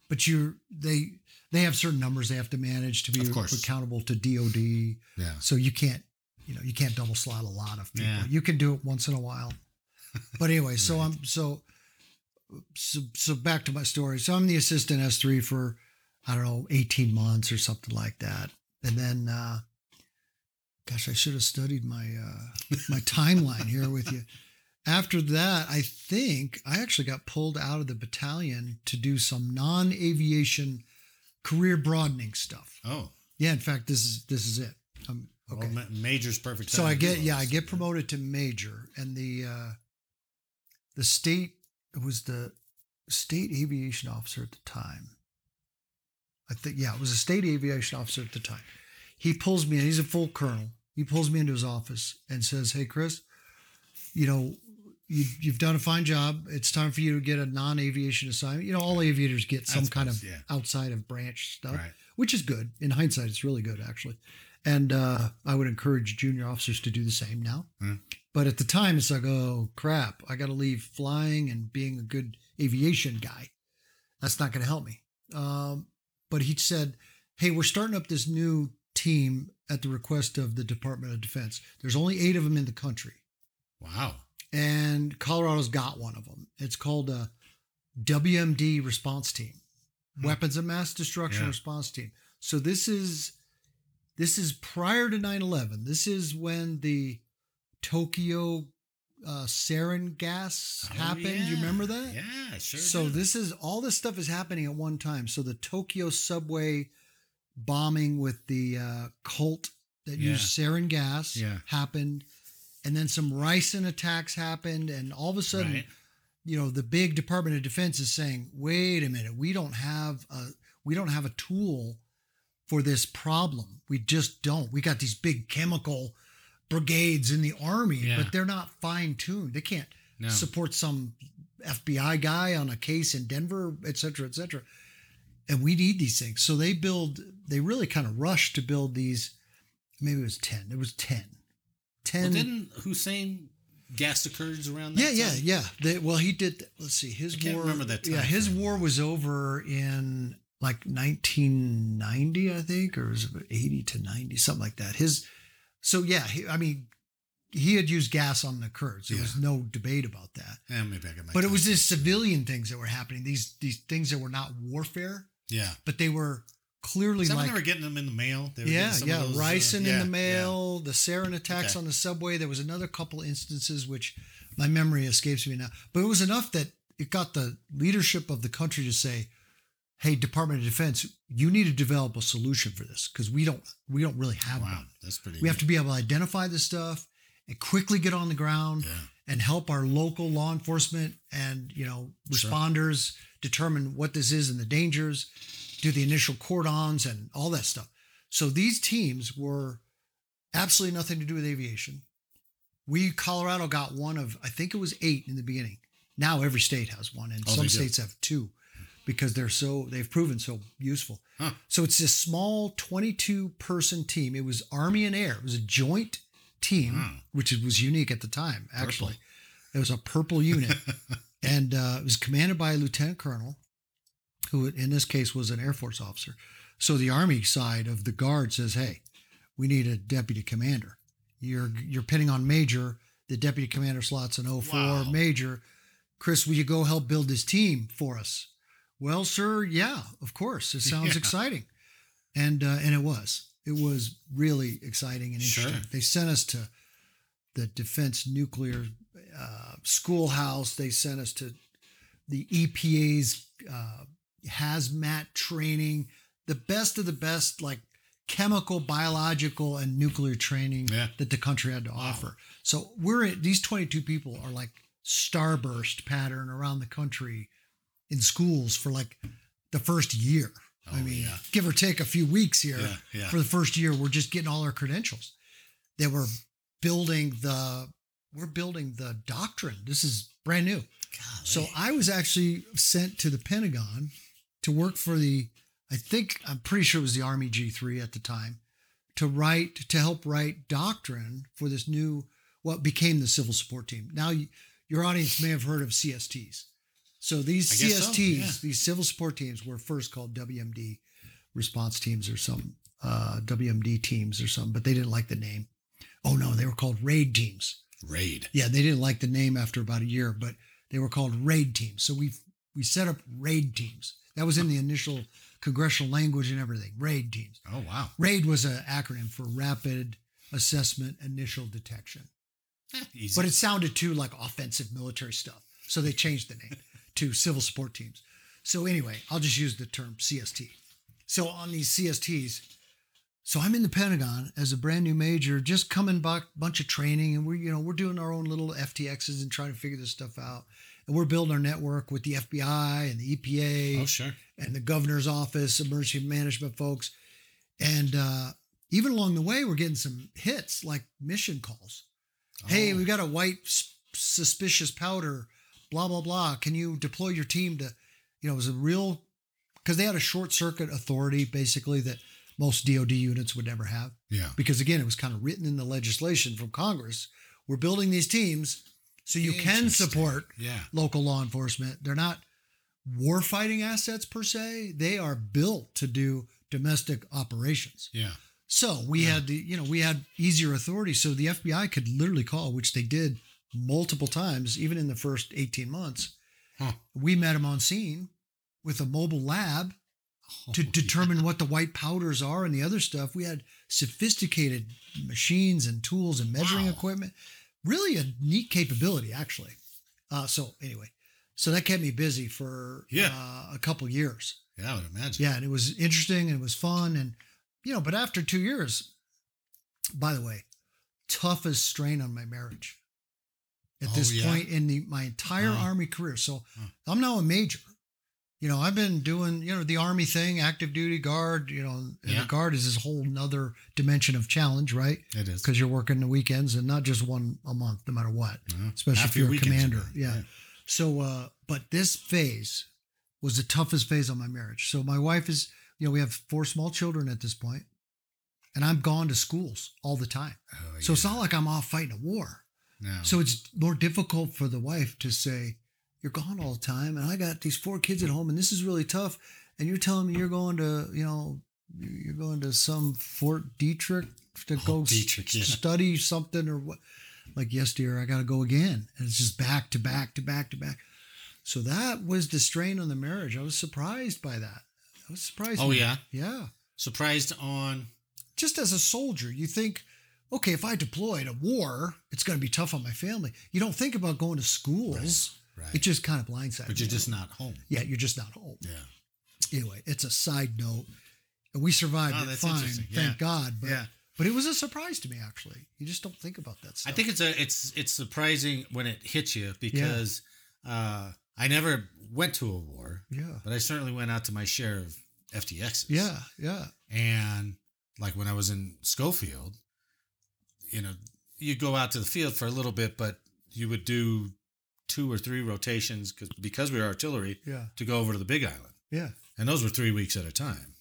but you they they have certain numbers they have to manage to be accountable to DOD. Yeah. So you can't you know you can't double slot a lot of people. Yeah. You can do it once in a while. But anyway, so I'm so so so back to my story. So I'm the assistant S3 for I don't know 18 months or something like that, and then. uh Gosh, I should have studied my uh, my timeline here with you. After that, I think I actually got pulled out of the battalion to do some non-aviation career broadening stuff. Oh, Yeah, in fact, this is this is it. Um, okay. well, ma- major's perfect. so I get yeah, I get promoted to major, and the uh, the state it was the state aviation officer at the time. I think yeah, it was a state aviation officer at the time. He pulls me in. He's a full colonel. He pulls me into his office and says, "Hey, Chris, you know." You, you've done a fine job. It's time for you to get a non-aviation assignment. You know, all aviators get some That's kind of yeah. outside of branch stuff Right. which is good. In hindsight, it's really good actually. And uh, I would encourage junior officers to do the same now. Hmm. But at the time, it's like, oh crap, I got to leave flying and being a good aviation guy. That's not going to help me. Um, but he said, hey, we're starting up this new team at the request of the Department of Defense. There's only eight of them in the country Wow. and Colorado's got one of them. It's called a WMD response team, Hmm. weapons of mass destruction Yeah. response team. So this is this is prior to 9/11. This is when the Tokyo uh, sarin gas Oh, happened. You remember that? Yeah, sure. So do. this is all this stuff is happening at one time. So the Tokyo subway bombing with the uh, cult that Yeah. used sarin gas Yeah. happened, and then some ricin attacks happened, and all of a sudden, Right. you know, the big Department of Defense is saying, "Wait a minute, we don't have a we don't have a tool for this problem. We just don't. We got these big chemical brigades in the army, Yeah. but they're not fine tuned. They can't No. support some FBI guy on a case in Denver, et cetera, et cetera. And we need these things. So they build, they really kind of rushed to build these. Maybe it was 10. It was 10. 10. Well, didn't Hussein gas the Kurds around that yeah, yeah, time? yeah. They, well, he did. Let's see. His war. remember that Yeah, his war was over in like 1990, I think, or was it 80 to 90, something like that. His. So yeah, he, I mean, he had used gas on the Kurds. There was no debate about that. Yeah, maybe I got my but it was these civilian things that were happening. These these things that were not warfare, Yeah. but they were clearly Is that when like they were getting them in the mail? Yeah, some yeah, those, uh, ricin yeah, in the yeah. mail, the sarin attacks Okay. on the subway. There was another couple instances which my memory escapes me now, but it was enough that it got the leadership of the country to say, "Hey, Department of Defense, you need to develop a solution for this because we don't we don't really have Wow, one. that's pretty. We have to be able to identify this stuff and quickly get on the ground." Yeah. and help our local law enforcement and you know Sure. responders determine what this is and the dangers do the initial cordons and all that stuff So these teams were absolutely nothing to do with aviation. We Colorado got one of I think it was eight in the beginning. Now every state has one, and Oh, some states have two because they're so they've proven so useful. Huh. So it's this small 22 person team. It was Army and Air. It was a joint team, Wow. which was unique at the time. Actually, Purple. it was a purple unit, and uh, it was commanded by a lieutenant colonel, who in this case was an Air Force officer. So the Army side of the Guard says, "Hey, we need a deputy commander. You're you're pinning on Major. The deputy commander slots an 04 Wow. Major. Chris, will you go help build this team for us?" Well, sir, yeah, of course. It sounds Yeah. exciting, and uh, and it was. It was really exciting and Sure. interesting. They sent us to the Defense Nuclear uh, Schoolhouse. They sent us to the EPA's uh, hazmat training, the best of the best, like chemical, biological, and nuclear training Yeah. that the country had to offer. So we're these 22 people are like starburst pattern around the country in schools for like the first year. I Oh, mean, yeah. give or take a few weeks here Yeah, yeah. for the first year, we're just getting all our credentials. They were building the we're building the doctrine. This is brand new. So I was actually sent to the Pentagon to work for the I think I'm pretty sure it was the Army G3 at the time to write to help write doctrine for this new what became the civil support team. Now you, your audience may have heard of CSTs. So these guess so, CSTs, yeah. these civil support teams were first called WMD response teams or some uh, WMD teams or something, but they didn't like the name. Oh no, they were called raid teams. Raid. Yeah, they didn't like the name after about a year, but they were called raid teams. So we we set up raid teams. That was in the initial congressional language and everything. Raid teams. Oh wow. RAID was an acronym for Rapid Assessment Initial Detection, Easy. but it sounded too like offensive military stuff. So they changed the name to Civil Support Teams. So anyway, I'll just use the term CST. So on these CSTs, so I'm in the Pentagon as a brand new major, just coming back, bunch of training, and we're you know we're doing our own little FTXs and trying to figure this stuff out, and we're building our network with the FBI and the EPA oh sure. and the governor's office, emergency management folks. And uh, even along the way, we're getting some hits like mission calls. Hey, Oh. we got a white suspicious powder, blah, blah, blah. Can you deploy your team to, you know, it was a real, because they had a short circuit authority basically that most DOD units would never have. Yeah. Because again, it was kind of written in the legislation from Congress. We're building these teams so you can support Yeah. local law enforcement. They're not war fighting assets per se. They are built to do domestic operations. Yeah. So we Yeah. had the, you know, we had easier authority. So the FBI could literally call, which they did multiple times, even in the first 18 months. Huh. We met him on scene with a mobile lab to Oh, determine what the white powders are and the other stuff. We had sophisticated machines and tools and measuring Wow. equipment. Really a neat capability, actually. Uh, so anyway, so that kept me busy for Yeah. uh, a couple years. Yeah, I would imagine. Yeah, and it was interesting and it was fun, and you know. But after two years, by the way, toughest strain on my marriage at Oh, this yeah? point in the my entire Oh. army career. So Oh. I'm now a major. You know, I've been doing you know the army thing, active duty guard. You know, Yeah. the guard is this whole nother dimension of challenge, right? It is. Because you're working the weekends and not just one a month, no matter what Uh-huh. especially Half if you're a commander. Yeah. So, uh, but this phase was the toughest phase on my marriage. So my wife is, you know, we have four small children at this point, and I'm gone to schools all the time. Oh, So it's not like I'm off fighting a war. No. So it's more difficult for the wife to say, "You're gone all the time, and I got these four kids at home, and this is really tough." And you're telling me you're going to, you know, you're going to some Fort Detrick to go s- yeah. study something or what? Like, yes, dear, I got to go again, and it's just back to back to back to back. So that was the strain on the marriage. I was surprised by that. I was surprised. Oh, yeah? that. yeah surprised on. just as a soldier, you think, okay, if I deploy to war, it's going to be tough on my family. You don't think about going to schools. Right. It just kind of blindsides. but you're me. just not home. yeah, you're just not home. Yeah. Anyway, it's a side note. And we survived Oh, it fine, thank Yeah. God. But Yeah. but it was a surprise to me actually. You just don't think about that stuff. I think it's a it's it's surprising when it hits you because uh, I never went to a war, yeah, but I certainly went out to my share of FTXs. yeah, yeah. and like when I was in Schofield, you know, you go out to the field for a little bit, but you would do two or three rotations because because we were artillery Yeah. to go over to the Big Island, Yeah. and those were three weeks at a time.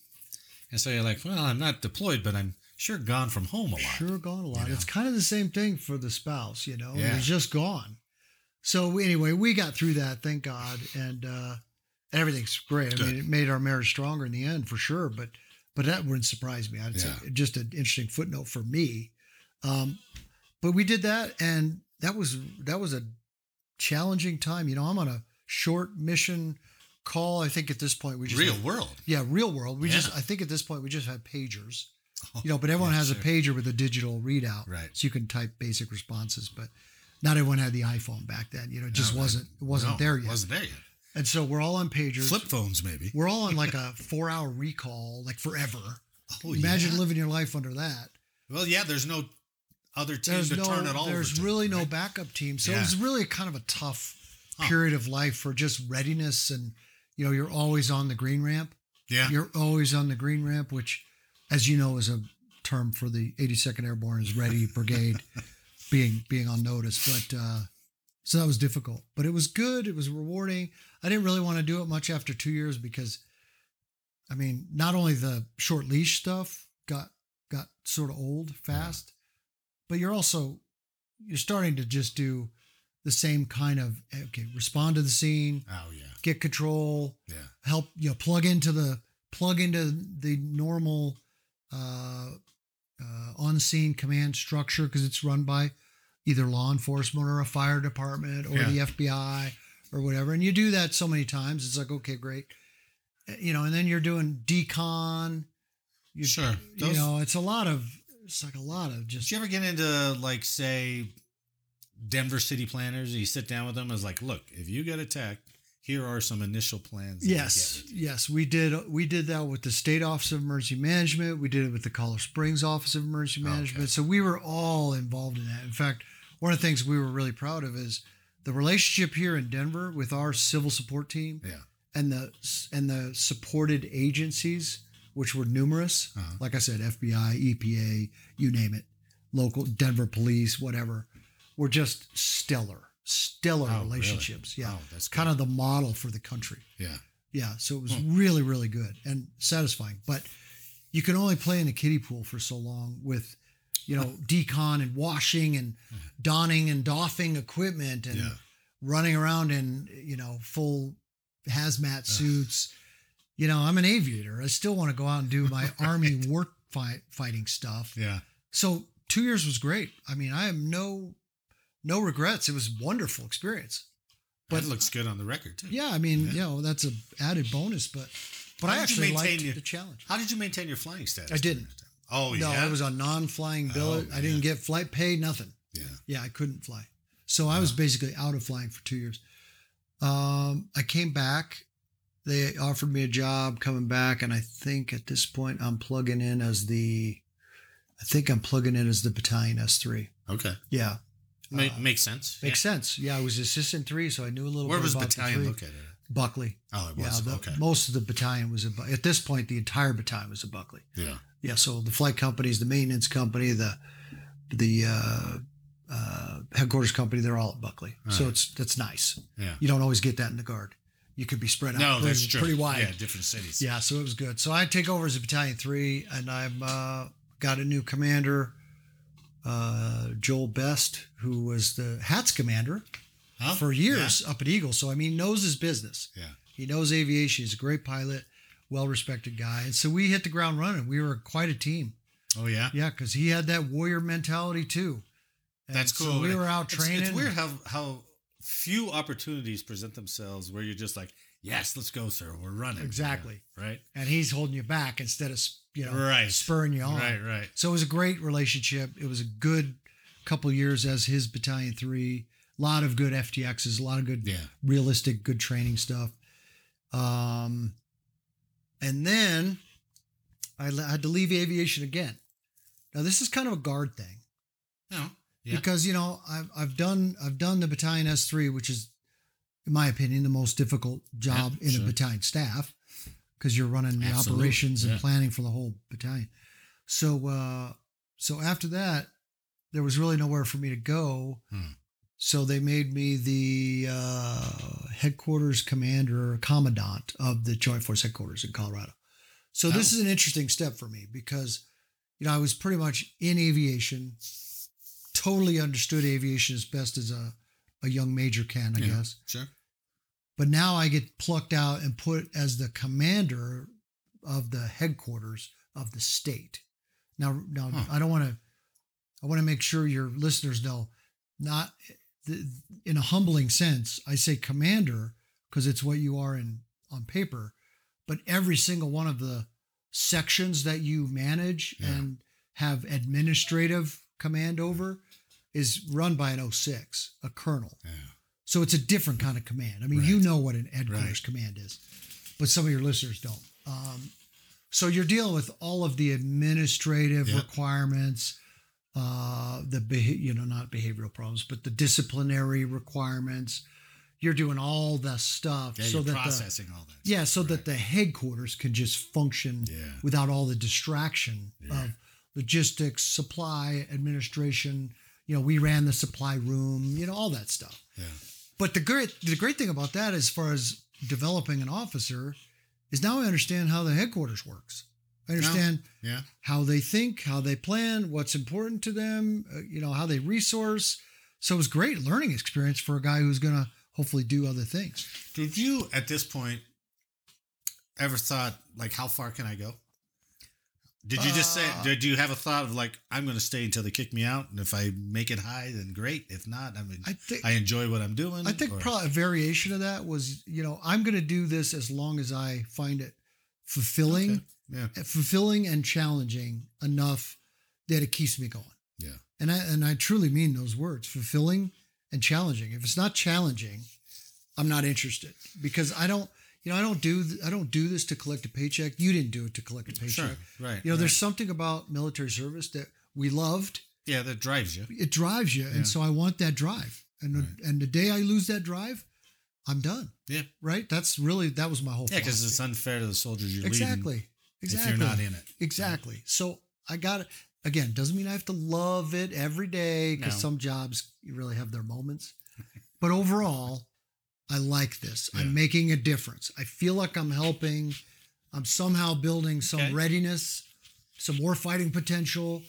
And so you're like, well, I'm not deployed, but I'm sure gone from home a lot. Sure gone a lot. know? It's kind of the same thing for the spouse, you know. Yeah. It's just gone. So anyway, we got through that, thank God, and uh, everything's great. I Good. mean, it made our marriage stronger in the end for sure. But but that wouldn't surprise me. I'd Yeah. say just an interesting footnote for me. Um, but we did that, and that was that was a challenging time. You know, I'm on a short mission call. I think at this point we just Real had- world. yeah, real world. We just I think at this point we just had pagers. You know, but everyone Yeah, has sure. a pager with a digital readout. Right. So you can type basic responses, but not everyone had the iPhone back then. You know, it just No, wasn't it wasn't No, there yet. Wasn't there yet. And so we're all on pagers. Flip phones, maybe. We're all on like a four hour recall, like forever. Oh, Imagine yeah. living your life under that. Well, yeah, there's no other team There's to no turn it all there's to, really no backup team. So Yeah. it was really kind of a tough Huh. period of life for just readiness and you know, you're always on the green ramp. Yeah. You're always on the green ramp, which, as you know, is a term for the 82nd Airborne's Ready Brigade being being on notice. But uh, so that was difficult, but it was good. It was rewarding. I didn't really want to do it much after two years because, I mean, not only the short leash stuff got got sort of old fast, but you're also you're starting to just do the same kind of okay, respond to the scene, Oh yeah. get control, Yeah. help you know plug into the plug into the normal uh, uh, on scene command structure because it's run by either law enforcement or a fire department or Yeah. the FBI or whatever. And you do that so many times, it's like okay, great, Uh, you know. And then you're doing decon. You, Sure. you know, it's a lot of it's like a lot of just. Did you ever get into like say Denver city planners? You sit down with them as like, look, if you get attacked, here are some initial plans. Yes, get with you." yes, we did. We did that with the State Office of Emergency Management. We did it with the Colorado Springs Office of Emergency oh, Okay. Management. So we were all involved in that. In fact, one of the things we were really proud of is the relationship here in Denver with our civil support team Yeah. and the and the supported agencies, which were numerous. Uh-huh. Like I said, FBI, EPA, you name it, local Denver police, whatever, were just stellar, stellar Oh, really? relationships. Yeah, Oh, that's kind of the model for the country. Yeah. Yeah, so it was Hmm. really, really good and satisfying. But you can only play in a kiddie pool for so long with, you know, decon and washing and donning and doffing equipment and Yeah. running around in, you know, full hazmat suits. You know, I'm an aviator. I still want to go out and do my army war fight, fighting stuff. Yeah. So two years was great. I mean, I have no no regrets. It was a wonderful experience. But it looks good on the record too. Yeah, I mean, Yeah. you know, that's a added bonus, but but How I actually liked your- the challenge. How did you maintain your flying status? I didn't. Oh no, yeah. it was a non-flying billet. Oh, I didn't get flight pay, nothing. yeah. Yeah, I couldn't fly. So I was basically out of flying for two years. Um, I came back. They offered me a job coming back, and I think at this point I'm plugging in as the, I think I'm plugging in as the battalion S three. Okay. Yeah, Ma- Uh, makes sense. makes sense. Yeah, I was assistant three, so I knew a little Where bit was about battalion the located? Buckley. Oh, it Yeah, was. the, okay. most of the battalion was at, at this point. The entire battalion was at Buckley. Yeah. Yeah, so the flight companies, the maintenance company, the the uh, uh, headquarters company, they're all at Buckley. So Right. it's that's nice. Yeah. You don't always get that in the guard. You could be spread out No, pretty, that's true. pretty wide. Yeah, different cities. Yeah, so it was good. So I take over as a battalion three, and I've uh, got a new commander, uh, Joel Best, who was the HAATS commander Huh? for years up at Eagle. So I mean, he knows his business. Yeah. He knows aviation. He's a great pilot, well respected guy. And so we hit the ground running. We were quite a team. Oh yeah. Yeah, because he had that warrior mentality too. And That's so cool. we were out It's- training. It's, weird how how few opportunities present themselves where you're just like, yes, let's go, sir. We're running. Exactly. Right. and he's holding you back instead of you know Right. spurring you on. Right. Right. So it was a great relationship. It was a good couple years as his battalion three. A lot of good FTXs, a lot of good Yeah. realistic, good training stuff. Um, and then I had to leave aviation again. Now this is kind of a guard thing. No. Yeah. because you know I've I've done I've done the battalion S three, which is, in my opinion, the most difficult job Yeah, in sure. a battalion staff because you're running the Absolutely, operations and yeah. planning for the whole battalion. So uh, so after that, there was really nowhere for me to go. Hmm. So they made me the uh, headquarters commander, commandant of the Joint Force headquarters in Colorado. So this Oh. is an interesting step for me because, you know, I was pretty much in aviation, totally understood aviation as best as a, a young major can, I Yeah. guess. Sure. But now I get plucked out and put as the commander of the headquarters of the state. Now, now Huh. I don't want to. I want to make sure your listeners know, not the, in a humbling sense. I say commander because it's what you are in on paper, but every single one of the sections that you manage Yeah. and have administrative command over is run by an 06, a colonel. Yeah. So it's a different kind of command. I mean, you know what an headquarters Right. command is, but some of your listeners don't. Um, so you're dealing with all of the administrative Yeah. requirements, uh, the beha- you know not behavioral problems, but the disciplinary requirements. You're doing all the stuff Yeah, so that processing all that. yeah, so that the headquarters can just function Yeah. without all the distraction Yeah. of logistics, supply, administration. You know, we ran the supply room. You know, all that stuff. Yeah. But the great the great thing about that, as far as developing an officer, is now I understand how the headquarters works. I understand Yeah. how they think, how they plan, what's important to them. Uh, you know, how they resource. So it was great learning experience for a guy who's going to hopefully do other things. Did you at this point ever thought like how far can I go? Did you just say Uh, did you have a thought of like I'm going to stay until they kick me out and if I make it high then great if not I mean I think I enjoy what I'm doing I think or- probably a variation of that was, you know, I'm going to do this as long as I find it fulfilling, Okay. yeah fulfilling and challenging enough that it keeps me going. yeah And I and I truly mean those words, fulfilling and challenging. If it's not challenging, I'm not interested because I don't, you know, I don't do I don't do this to collect a paycheck. You didn't do it to collect a paycheck. sure right You know, right. there's something about military service that we loved. yeah that drives you It drives you, Yeah. and so I want that drive. And Right. and the day I lose that drive, I'm done. yeah Right? That's really that was my whole. Thing. Yeah because it's unfair to the soldiers you're exactly leading exactly if you're not in it exactly. So I got it again. Doesn't mean I have to love it every day because No. some jobs you really have their moments. But overall, I like this. Yeah. I'm making a difference. I feel like I'm helping. I'm somehow building some Okay. readiness, some war fighting potential.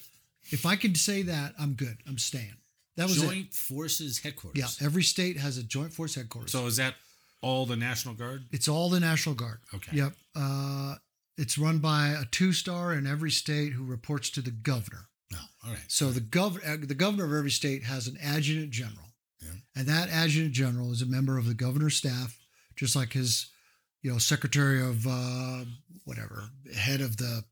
If I could say that, I'm good. I'm staying. That was Joint Forces headquarters Yeah. Every state has a joint force headquarters. so is that all the National Guard It's all the National Guard. Okay. Yep. Uh, it's run by a two star in every state who reports to the governor. no all right So the governor, the governor of every state has an adjutant general, Yeah. and that adjutant general is a member of the governor's staff, just like his, you know, secretary of uh, whatever, head of the,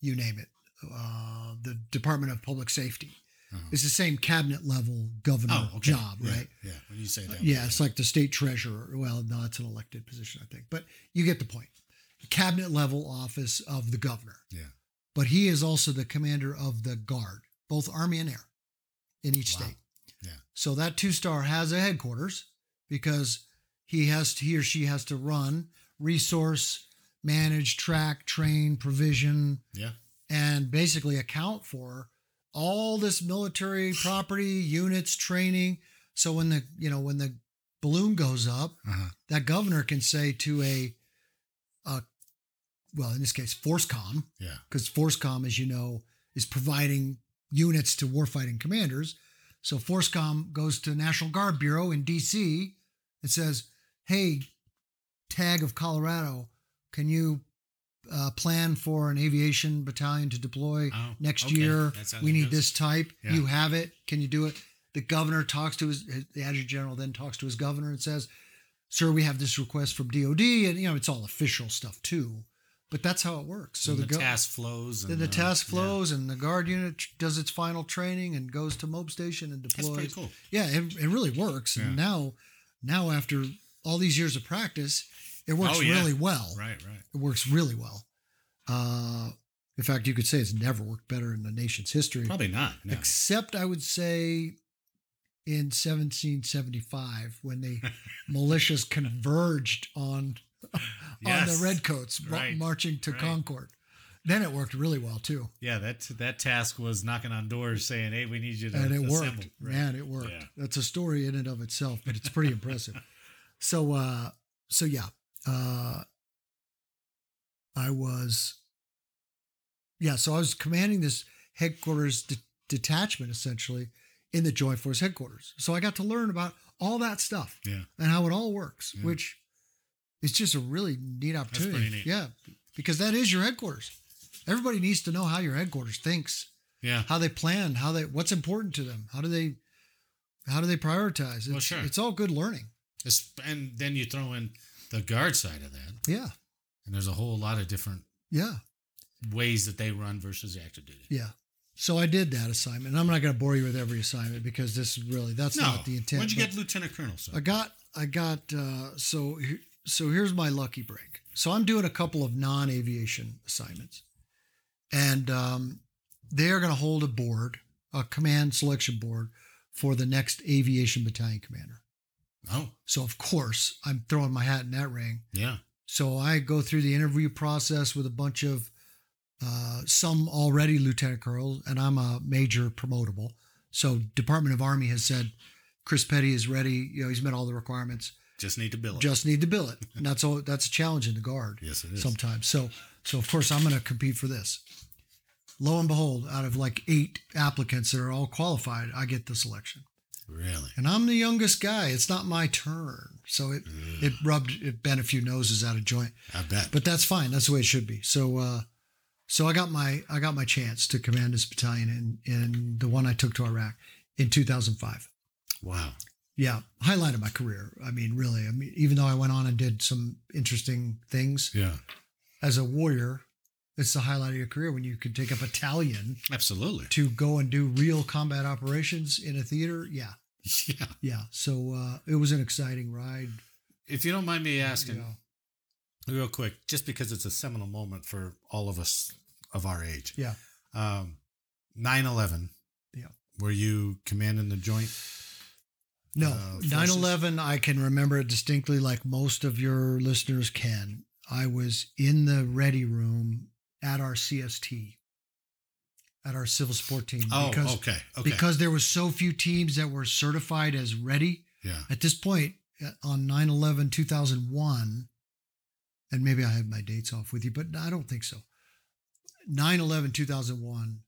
you name it, uh, the Department of Public Safety. Uh-huh. It's the same cabinet level governor oh okay. job, Yeah, right? yeah when you say that Yeah, it's like the state treasurer. Well, no, it's an elected position, I think, but you get the point. Cabinet level office of the governor. yeah But he is also the commander of the guard, both Army and Air, in each Wow. state. Yeah. So that two star has a headquarters because he has to, he or she has to run, resource, manage, track, train, provision, yeah and basically account for all this military property, units, training. So when the you know when the balloon goes up, uh-huh. that governor can say to a, uh, well, in this case, FORSCOM, yeah because FORSCOM, as you know, is providing units to warfighting commanders. So FORSCOM goes to National Guard Bureau in D.C. and says, "Hey, tag of Colorado, can you uh, plan for an aviation battalion to deploy Oh, next okay. year? We need goes. this type. Yeah. You have it. Can you do it?" The governor talks to his, his the adjutant general, then talks to his governor and says, "Sir, we have this request from DoD, and you know it's all official stuff too." But that's how it works. So the, the, go- task flows and then the uh, task yeah. flows and the guard unit does its final training and goes to mob station and that's deploys. pretty cool Yeah, it, it really works. Yeah. And now, now after all these years of practice, it works Oh, yeah. really well. right right It works really well. Uh, in fact, you could say it's never worked better in the nation's history, probably not no. except I would say in 1775 when the militias converged on on Yes. the redcoats Right. marching to Right. Concord. then it worked really well too, Yeah, that that task was knocking on doors saying, "Hey, we need you to and it assemble." worked. Right. Man, it worked. Yeah. That's a story in and of itself, but it's pretty impressive. So, uh, so yeah, uh, I was, yeah, so I was commanding this headquarters de- detachment essentially in the Joint Force headquarters. So I got to learn about all that stuff Yeah. and how it all works, Yeah. which is just a really neat opportunity. pretty neat. Yeah, because that is your headquarters. Everybody needs to know how your headquarters thinks, Yeah. how they plan, how they what's important to them, how do they how do they prioritize? It's, Well, sure. it's all good learning. It's- And then you throw in the guard side of that, Yeah, and there's a whole lot of different yeah, ways that they run versus active duty. yeah. So I did that assignment, and I'm not going to bore you with every assignment because this is really that's No, not the intent. When'd you get lieutenant colonel? Sir? I got I got uh, so so here's my lucky break. So I'm doing a couple of non-aviation assignments, and um, they are going to hold a board, a command selection board for the next aviation battalion commander. oh, So of course I'm throwing my hat in that ring. yeah. So I go through the interview process with a bunch of uh, some already lieutenant colonels, and I'm a major promotable. So Department of Army has said Chris Petty is ready. You know, he's met all the requirements. Just need to bill it. Just need to bill it. And that's all. That's a challenge in the guard yes, it is. sometimes. So so of course I'm going to compete for this. Lo and behold, out of like eight applicants that are all qualified, I get the selection, really? and I'm the youngest guy. It's not my turn, so it it rubbed it bent a few noses out of joint I bet. but that's fine. That's the way it should be. So, uh, so I got my I got my chance to command this battalion in in the one I took to Iraq in 2005. wow. Yeah, highlight of my career. I mean, really. I mean, even though I went on and did some interesting things Yeah. as a warrior, it's the highlight of your career when you can take a battalion Absolutely. to go and do real combat operations in a theater. Yeah, Yeah. yeah. So uh, it was an exciting ride. If you don't mind me you asking, know. real quick, just because it's a seminal moment for all of us of our age. Yeah. Um, 9-11. Yeah. Were you commanding the joint? No, uh, forces? 9 11, I can remember it distinctly like most of your listeners can. I was in the ready room at our CST, at our civil support team. Oh, because, okay. Okay. Because there was so few teams that were certified as ready. yeah. At this point, uh, on 9 11 2001, and maybe I have my dates off with you, but I don't think so. 9 11 2001,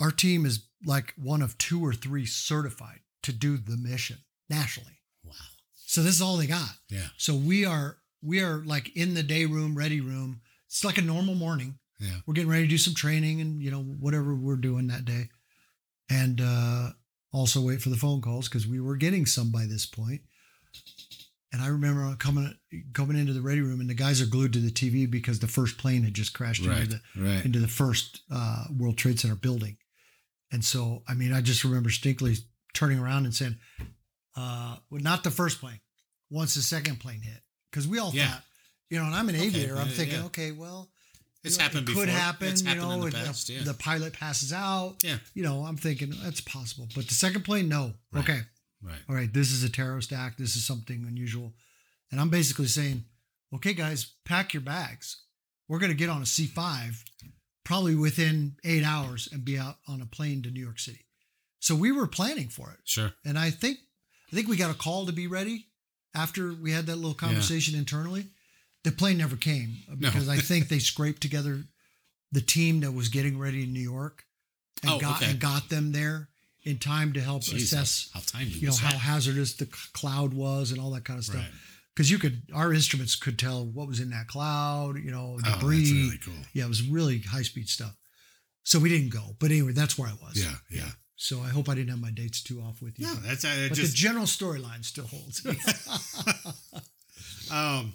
our team is like one of two or three certified to do the mission nationally. Wow. So this is all they got. Yeah. So we are we are like in the day room, ready room. It's like a normal morning. Yeah. We're getting ready to do some training and you know whatever we're doing that day, and uh, also wait for the phone calls because we were getting some by this point. And I remember coming coming into the ready room, and the guys are glued to the TV because the first plane had just crashed Right. into the Right. into the first uh, World Trade Center building. And so, I mean, I just remember distinctly turning around and saying, uh, well, not the first plane, once the second plane hit. Because we all Yeah. thought, you know, and I'm an Okay, aviator, I'm yeah, thinking, yeah. okay, well, It's you know, happened it before. Could happen, It's you know, the past. Yeah. the pilot passes out. yeah. You know, I'm thinking that's possible. But the second plane, no. Right. Okay. Right. All right. This is a terrorist act. This is something unusual. And I'm basically saying, okay, guys, pack your bags. We're going to get on a C5 probably within eight hours and be out on a plane to New York City. So we were planning for it. Sure. And I think, I think we got a call to be ready after we had that little conversation internally. The plane never came uh, No. because I think they scraped together the team that was getting ready in New York and Oh, got okay. and got them there in time to help assess how timely you know how that? hazardous the cloud was and all that kind of stuff Right. because you could our instruments could tell what was in that cloud you know Oh, that's really cool. yeah it was really high speed stuff so we didn't go but anyway that's where i was Yeah. Yeah. So i hope i didn't have my dates too off with you No, that's uh, but just the general storyline still holds um,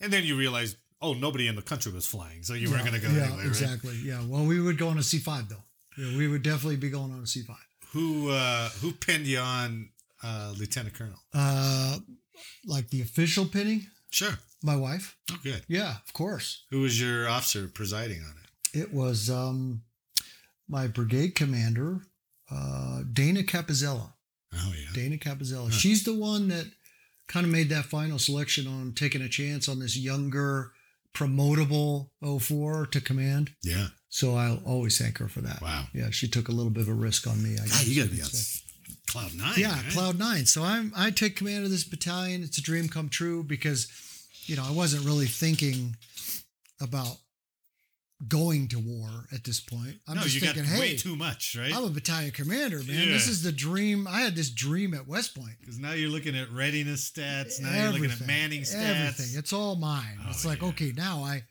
and then you realize, oh, nobody in the country was flying, so you weren't going to go yeah right? exactly yeah well we would go on a c5 though yeah, we would definitely be going on a c5 Who uh, who pinned you on uh, Lieutenant Colonel? uh like the official pinning Sure. my wife Oh, good. yeah of course Who was your officer presiding on it? It was um, my brigade commander, uh, Dana Capizella. Oh yeah. Dana Capizella. Huh. She's the one that kind of made that final selection on taking a chance on this younger, promotable 04 to command. Yeah. So I'll always thank her for that. Wow. Yeah, she took a little bit of a risk on me. I guess you got to be on cloud nine. Yeah, right? Cloud Nine. So I'm I take command of this battalion. It's a dream come true because, you know, I wasn't really thinking about going to war at this point. I'm no, just you thinking, got hey, way too much, right? I'm a battalion commander, man. This is the dream. I had this dream at West Point. Because now you're looking at readiness stats. Now you're looking at manning stats. Everything. It's all mine. Oh, it's like, yeah. okay, now I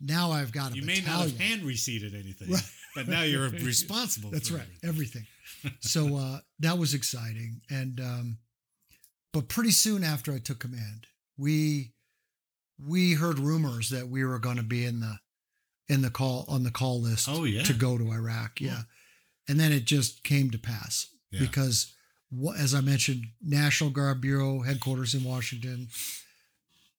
now I've got a you may battalion. not have hand receipted anything, Right. but now you're responsible. That's right. everything. Everything. so uh, that was exciting. And um, but pretty soon after I took command, we we heard rumors that we were going to be in the in the call on the call list Oh, yeah. to go to Iraq. Cool. Yeah. And then it just came to pass Yeah. because as I mentioned, National Guard Bureau headquarters in Washington,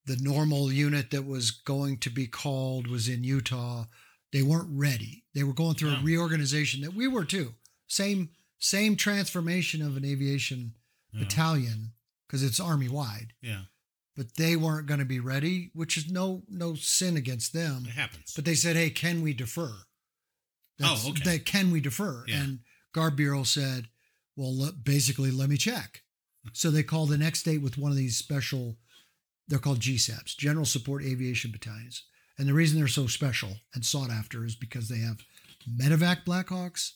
the normal unit that was going to be called was in Utah. They weren't ready. They were going through No. a reorganization that we were too. Same same transformation of an aviation Yeah. battalion because it's army wide, Yeah, but they weren't going to be ready, which is no no sin against them. it happens. But they said, "Hey, can we defer?" Oh, okay. They, can we defer? Yeah. And Guard Bureau said, "Well, le- basically, let me check." Hmm. So they called the next date with one of these special. They're called GSABs, General Support Aviation Battalions, and the reason they're so special and sought after is because they have medevac Blackhawks,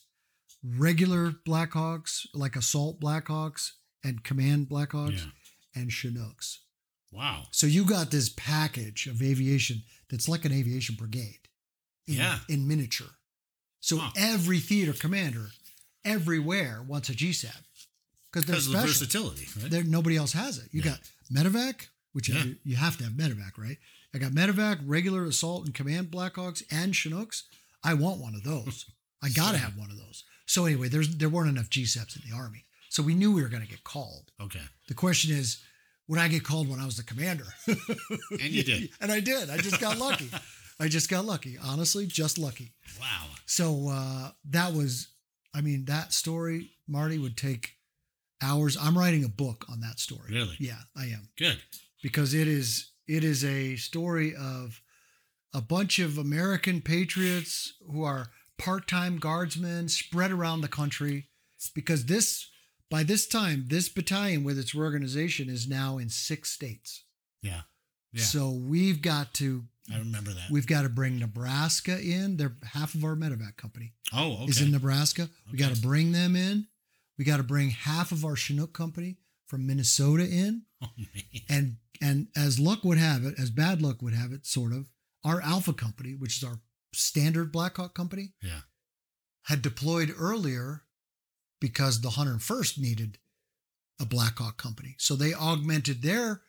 regular Blackhawks like assault Blackhawks and command Blackhawks, Yeah. and Chinooks. Wow. So you got this package of aviation that's like an aviation brigade. In, Yeah. In miniature. So Huh. every theater commander everywhere wants a GSAB because they're of the special. versatility, right? There, nobody else has it. You Yeah. got medevac, which Yeah. you, you have to have medevac, right? I got medevac, regular assault and command Blackhawks, and Chinooks. I want one of those. I got to have one of those. So anyway, there's there weren't enough GSABs in the army, so we knew we were going to get called. okay. The question is, would I get called when I was the commander? And you did. and I did. I just got lucky. I just got lucky. Honestly, just lucky. Wow. So uh, that was, I mean, that story, Marty, would take hours. I'm writing a book on that story. Really? Yeah, I am Good. because it is it is a story of a bunch of American patriots who are part-time guardsmen spread around the country because this by this time this battalion with its reorganization is now in six states. Yeah. Yeah. So we've got to I remember that. we've got to bring Nebraska in. They're half of our medevac company oh, okay. is in Nebraska. We got to bring them in. We got to bring half of our Chinook company from Minnesota in. oh, man. And and as luck would have it, as bad luck would have it, sort of, our Alpha company, which is our standard Blackhawk company, Yeah. had deployed earlier because the 101st needed a Blackhawk company. So they augmented their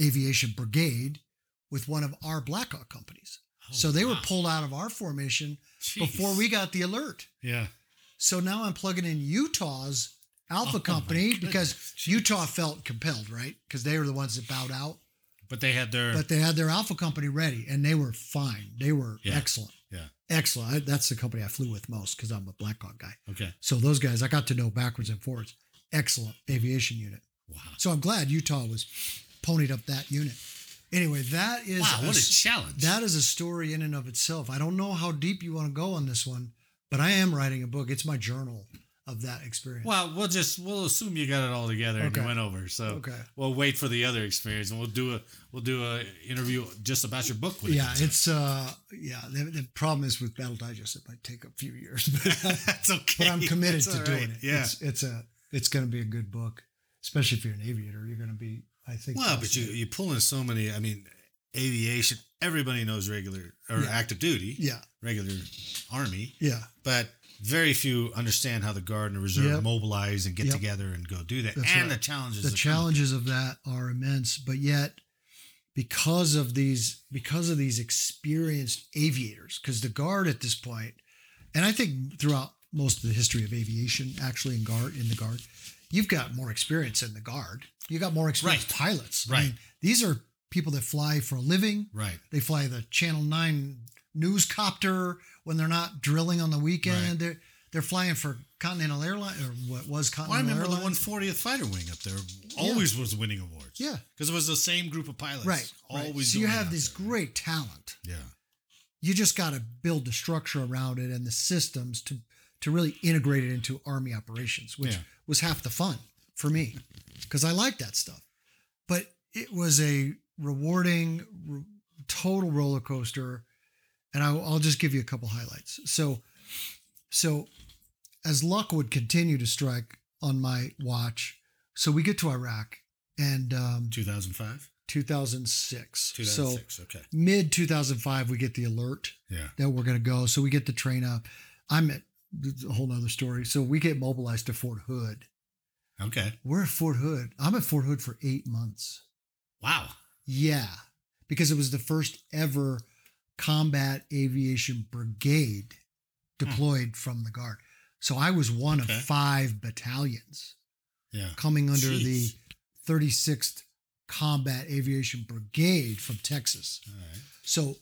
aviation brigade with one of our Blackhawk companies. Oh, so they were pulled out of our formation Jeez. before we got the alert. Yeah. So now I'm plugging in Utah's Alpha Oh, company because Utah felt compelled, right? Because they were the ones that bowed out. But they had their. But they had their Alpha company ready and they were fine. They were Yeah. excellent. Yeah. Excellent. I, that's the company I flew with most because I'm a Blackhawk guy. Okay. So those guys I got to know backwards and forwards. Excellent aviation unit. Wow. So I'm glad Utah was ponied up that unit. Anyway, that is Wow. What a challenge. that is a story in and of itself. I don't know how deep you want to go on this one, but I am writing a book. It's my journal of that experience. Well, we'll just we'll assume you got it all together and Okay. you went over. So Okay. we'll wait for the other experience and we'll do a we'll do a interview just about your book. Yeah, out. it's uh, yeah. The, the problem is with Battle Digest, it might take a few years, but, that's okay. but I'm committed That's to doing right. it. Yeah. it's, it's a it's going to be a good book, especially if you're an aviator. You're going to be, I think. well, but you you pull in so many. I mean, aviation. Everybody knows regular or Yeah. active duty. yeah, Regular army, yeah, but very few understand how the guard and the reserve Yep. mobilize and get Yep. together and go do that. That's and right. the challenges. the challenges of that are immense but yet because of these because of these experienced aviators because the guard at this point and i think throughout most of the history of aviation actually in guard in the guard you've got more experience in the guard you got more experienced Right. pilots I Right. mean, these are people that fly for a living Right. they fly the channel 9 news copter when they're not drilling on the weekend Right. they're they're flying for Continental Airline or what was Well, I Continental remember the 140th Fighter Wing up there always was winning awards. Yeah. because it was the same group of pilots. right, always. right. So you have this there. great talent. Yeah, You just got to build the structure around it and the systems to to really integrate it into Army operations, which Yeah. was half the fun for me because I like that stuff. But it was a rewarding, r- total roller coaster, and I, I'll just give you a couple highlights. So, so as luck would continue to strike on my watch, so we get to Iraq and um, 2005, 2006. 2006. So okay. mid 2005, we get the alert Yeah. that we're going to go. So we get the train up. I'm at a whole nother story. So we get mobilized to Fort Hood. Okay. We're at Fort Hood. I'm at Fort Hood for eight months. Wow. Yeah, because it was the first ever combat aviation brigade hmm. deployed from the Guard. So I was one Okay. of five battalions Yeah. coming under Jeez. the 36th Combat Aviation Brigade from Texas. All right. So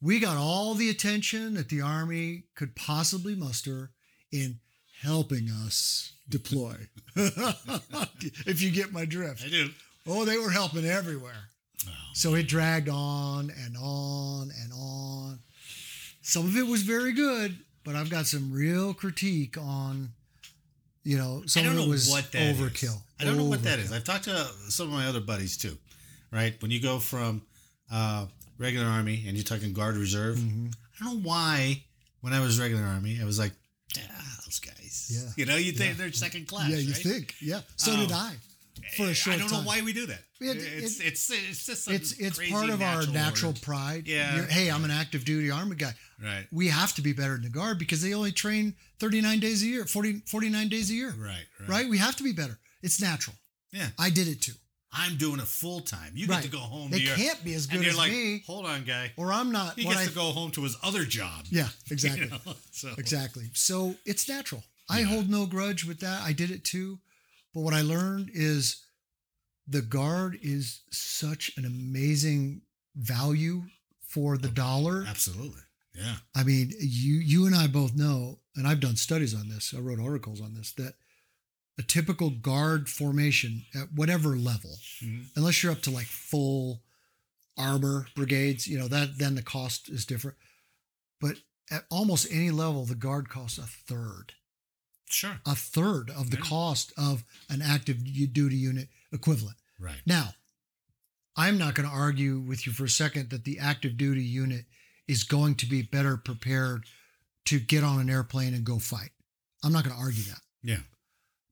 we got all the attention that the Army could possibly muster in helping us deploy. if you get my drift. I do. Oh, they were helping everywhere. Oh, So it dragged on and on and on. Some of it was very good, but I've got some real critique on, you know, some I don't of it know was what that is. overkill. I don't know what that is. I've talked to some of my other buddies too, right? When you go from uh, regular army and you're talking guard reserve, Mhm. I don't know why when I was regular army, I was like, ah, those guys. Yeah. You know, you think Yeah. they're second class. Yeah, you right? think. Yeah. So Um, did I. For a short I don't time. know why we do that. It- it's, it- it's it's just It's it's part of our natural order. pride. Yeah. You're- hey, I'm an active duty army guy. Right. We have to be better than the guard because they only train 39 days a year, 40, 49 days a year. Right. Right. Right? We have to be better. It's natural. Yeah. I did it too. I'm doing it full time. You Right. get to go home. They can't be as good you're as like, me. Hold on, guy. Or I'm not. He gets I- to go home to his other job. Yeah, You exactly. know? So Exactly. So it's natural. I Yeah. hold no grudge with that. I did it too. But what I learned is the guard is such an amazing value for the dollar. absolutely. Yeah. I mean, you you and I both know, and I've done studies on this. I wrote articles on this that a typical guard formation at whatever level, Mhm. unless you're up to like full armor brigades, you know that then the cost is different. But at almost any level, the guard costs a third, Sure. a third of the Yeah. cost of an active duty unit equivalent. Right. Now, I'm not going to argue with you for a second that the active duty unit is going to be better prepared to get on an airplane and go fight. I'm not going to argue that. Yeah.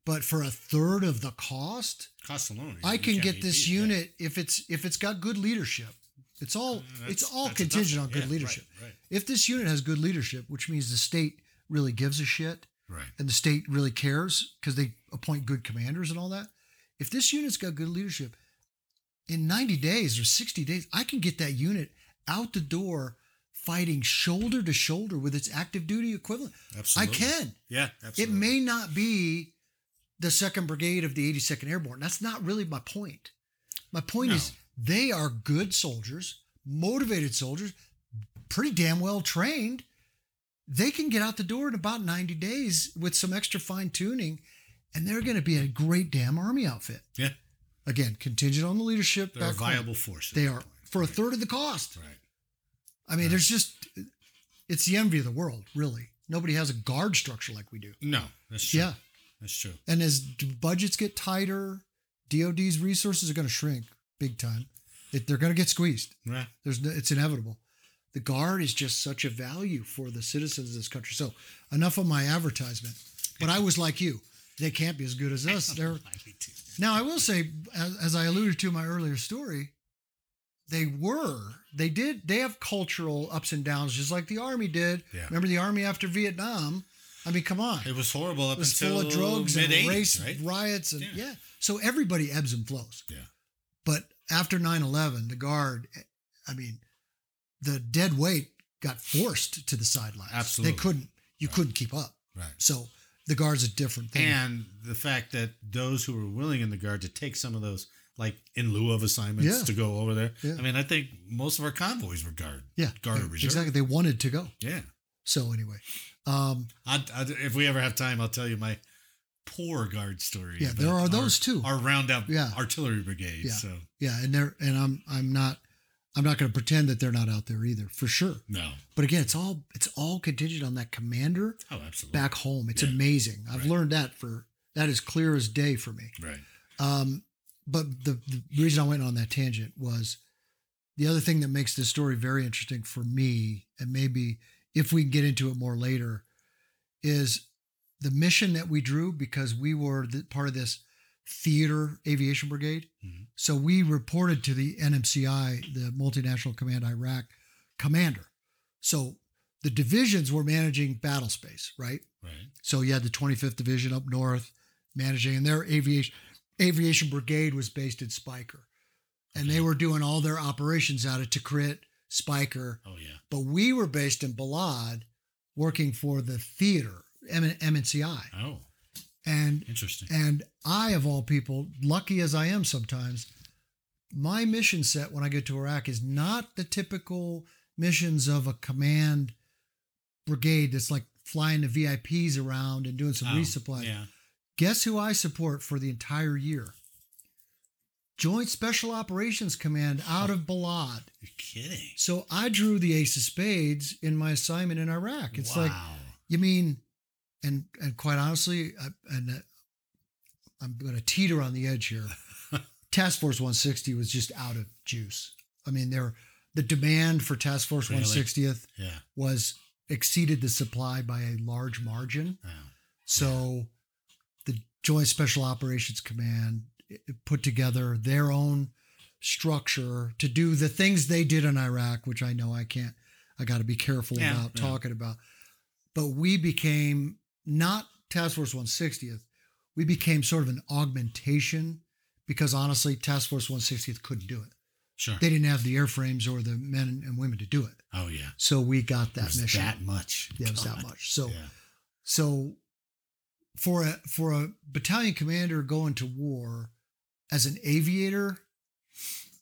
But for a third of the cost, Cost alone. I can get this unit if it's if it's got good leadership. It's all Uh, it's all that's a tough contingent on good Yeah, leadership. Right. Right. If this unit has good leadership, which means the state really gives a shit right. and the state really cares because they appoint good commanders and all that. If this unit's got good leadership, in 90 days or 60 days, I can get that unit out the door fighting shoulder to shoulder with its active duty equivalent. Absolutely. I can. Yeah. Absolutely. It may not be the second brigade of the 82nd Airborne. That's not really my point. My point is they are good soldiers, motivated soldiers, pretty damn well trained. They can get out the door in about 90 days with some extra fine tuning, and they're going to be a great damn army outfit. Yeah. Again, contingent on the leadership. They're a home. viable force. They are for a third of the cost. Right. I mean, there's just, it's the envy of the world, really. Nobody has a guard structure like we do. No, that's true. Yeah. That's true. And as budgets get tighter, DoD's resources are going to shrink big time. It, they're going to get squeezed. Right. There's no, it's inevitable. The guard is just such a value for the citizens of this country. So enough of my advertisement. But I was like you. They can't be as good as us. They're now I will say, as, as I alluded to in my earlier story, they were they did they have cultural ups and downs just like the army did. Yeah. Remember the army after Vietnam? I mean, come on It was horrible up it was until full of drugs and race right? riots and Yeah. yeah. So everybody ebbs and flows. Yeah. But after 9-11, the guard, I mean, the dead weight got forced to the sidelines. Absolutely. They couldn't, you couldn't keep up. Right. So the guard's a different thing. And the fact that those who were willing in the guard to take some of those, like in lieu of assignments, Yeah. to go over there. Yeah. I mean, I think most of our convoys were guard. yeah. Guard yeah, reserve. Exactly. They wanted to go. Yeah. So anyway, um, I, I, if we ever have time, I'll tell you my poor guard story. Yeah, there are our- those too. Our roundup Yeah. artillery brigade. Yeah. So yeah, and they're and I'm I'm not I'm not going to pretend that they're not out there either, for sure. no. But again, it's all it's all contingent on that commander Oh, absolutely. back home. It's Yeah. amazing. I've Right. learned that for that is clear as day for me. Right. Um, but the, the reason I went on that tangent was the other thing that makes this story very interesting for me, and maybe if we can get into it more later, is the mission that we drew because we were the, part of this theater aviation brigade. Mhm. So we reported to the MNCI, the Multinational Command Iraq commander. So the divisions were managing battle space, right? Right. So you had the 25th Division up north managing, and their aviation aviation brigade was based in Speicher, and they were doing all their operations out of Tikrit, Speicher. Oh, yeah. But we were based in Balad, working for the theater, M- MNCI, Oh, and interesting. and I, of all people, lucky as I am sometimes, my mission set when I get to Iraq is not the typical missions of a command brigade that's like flying the VIPs around and doing some Oh, resupply. Yeah. Guess who I support for the entire year? Joint Special Operations Command out of Balad. You're kidding. So I drew the ace of spades in my assignment in Iraq. It's wow. like, you mean, and and quite honestly, I, and uh, I'm going to teeter on the edge here. Task Force 160 was just out of juice. I mean, there the demand for Task Force Really? 160th yeah. was exceeded the supply by a large margin. Wow. So the Joint Special Operations Command put together their own structure to do the things they did in Iraq, which I know I can't, I got to be careful Yeah, about yeah. talking about. But we became not Task Force 160th, we became sort of an augmentation because honestly, Task Force 160th couldn't do it. Sure. They didn't have the airframes or the men and women to do it. oh, yeah. So we got It that was mission. that much. Yeah, it was that much. So yeah. so for a for a battalion commander going to war as an aviator,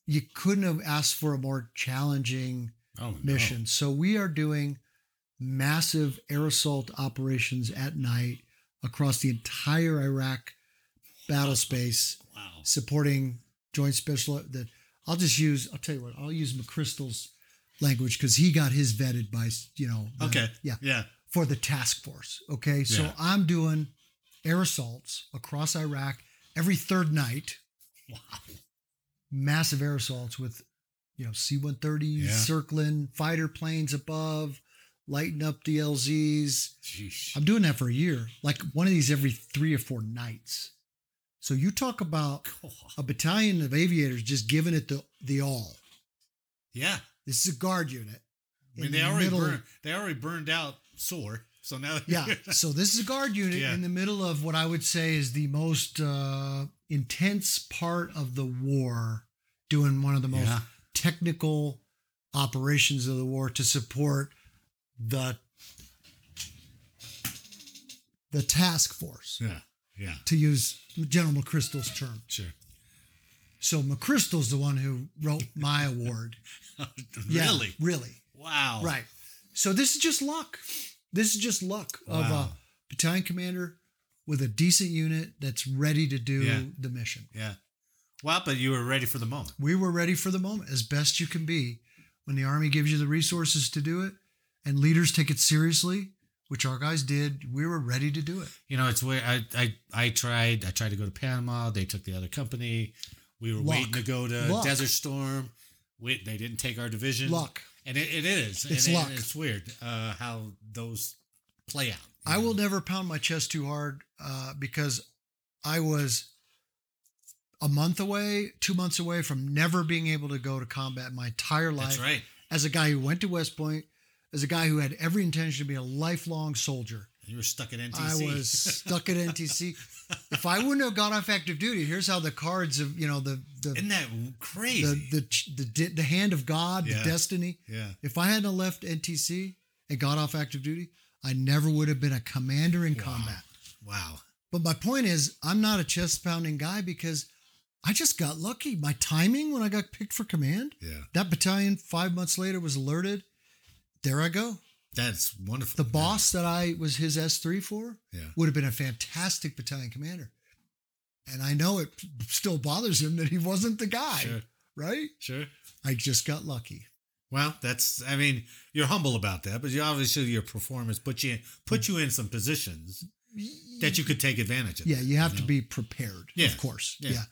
you couldn't have asked for a more challenging Oh, no. mission. So we are doing massive air assault operations at night across the entire Iraq battle space, Wow. supporting joint special That I'll just use I'll tell you what, I'll use McChrystal's language because he got his vetted by you know the- Okay. yeah Yeah. for the task force. Okay. So Yeah. I'm doing air assaults across Iraq every third night, Wow. massive air assaults with, you know, C 130s Yeah. circling, fighter planes above, lighting up the LZs. Sheesh. I'm doing that for a year, like one of these every three or four nights. So you talk about a battalion of aviators just giving it the, the all. Yeah. This is a guard unit. I mean, they the already burned. They already burned out sore. So now. yeah. So this is a guard unit Yeah. in the middle of what I would say is the most uh, intense part of the war, doing one of the most Yeah. technical operations of the war to support the the task force, yeah. Yeah. to use General McChrystal's term. Sure. So McChrystal's the one who wrote my award. Oh, yeah, really? really. Wow. Right. So this is just luck. This is just luck of a battalion commander with a decent unit that's ready to do Yeah. the mission. Yeah. Well, but you were ready for the moment. We were ready for the moment as best you can be when the army gives you the resources to do it and leaders take it seriously, which our guys did. We were ready to do it. You know, it's where I, I I tried I tried to go to Panama. They took the other company. We were Luck. waiting to go to Luck. Desert Storm. We, they didn't take our division. Luck. and it, it is. It's and it- luck. it's weird uh, how those play out. I will never pound my chest too hard uh, because I was a month away, two months away from never being able to go to combat my entire life. That's right. as a guy who went to West Point, as a guy who had every intention to be a lifelong soldier. You were stuck at NTC. I was stuck at NTC. If I wouldn't have got off active duty, here's how the cards of you know the the Isn't that crazy? the, the, the, the hand of God, Yeah. the destiny. yeah. If I hadn't left NTC and got off active duty, I never would have been a commander in Wow. combat. Wow. But my point is, I'm not a chest pounding guy because I just got lucky. My timing when I got picked for command, Yeah. that battalion five months later was alerted. There I go. That's wonderful. The boss that I was his S3 for Yeah. would have been a fantastic battalion commander. And I know it still bothers him that he wasn't the guy, Sure. right? Sure. I just got lucky. Well, that's. I mean, you're humble about that, but you obviously your performance put you put you in some positions that you could take advantage of. Yeah, you have know? to be prepared, Yeah, of course. yeah. Yeah.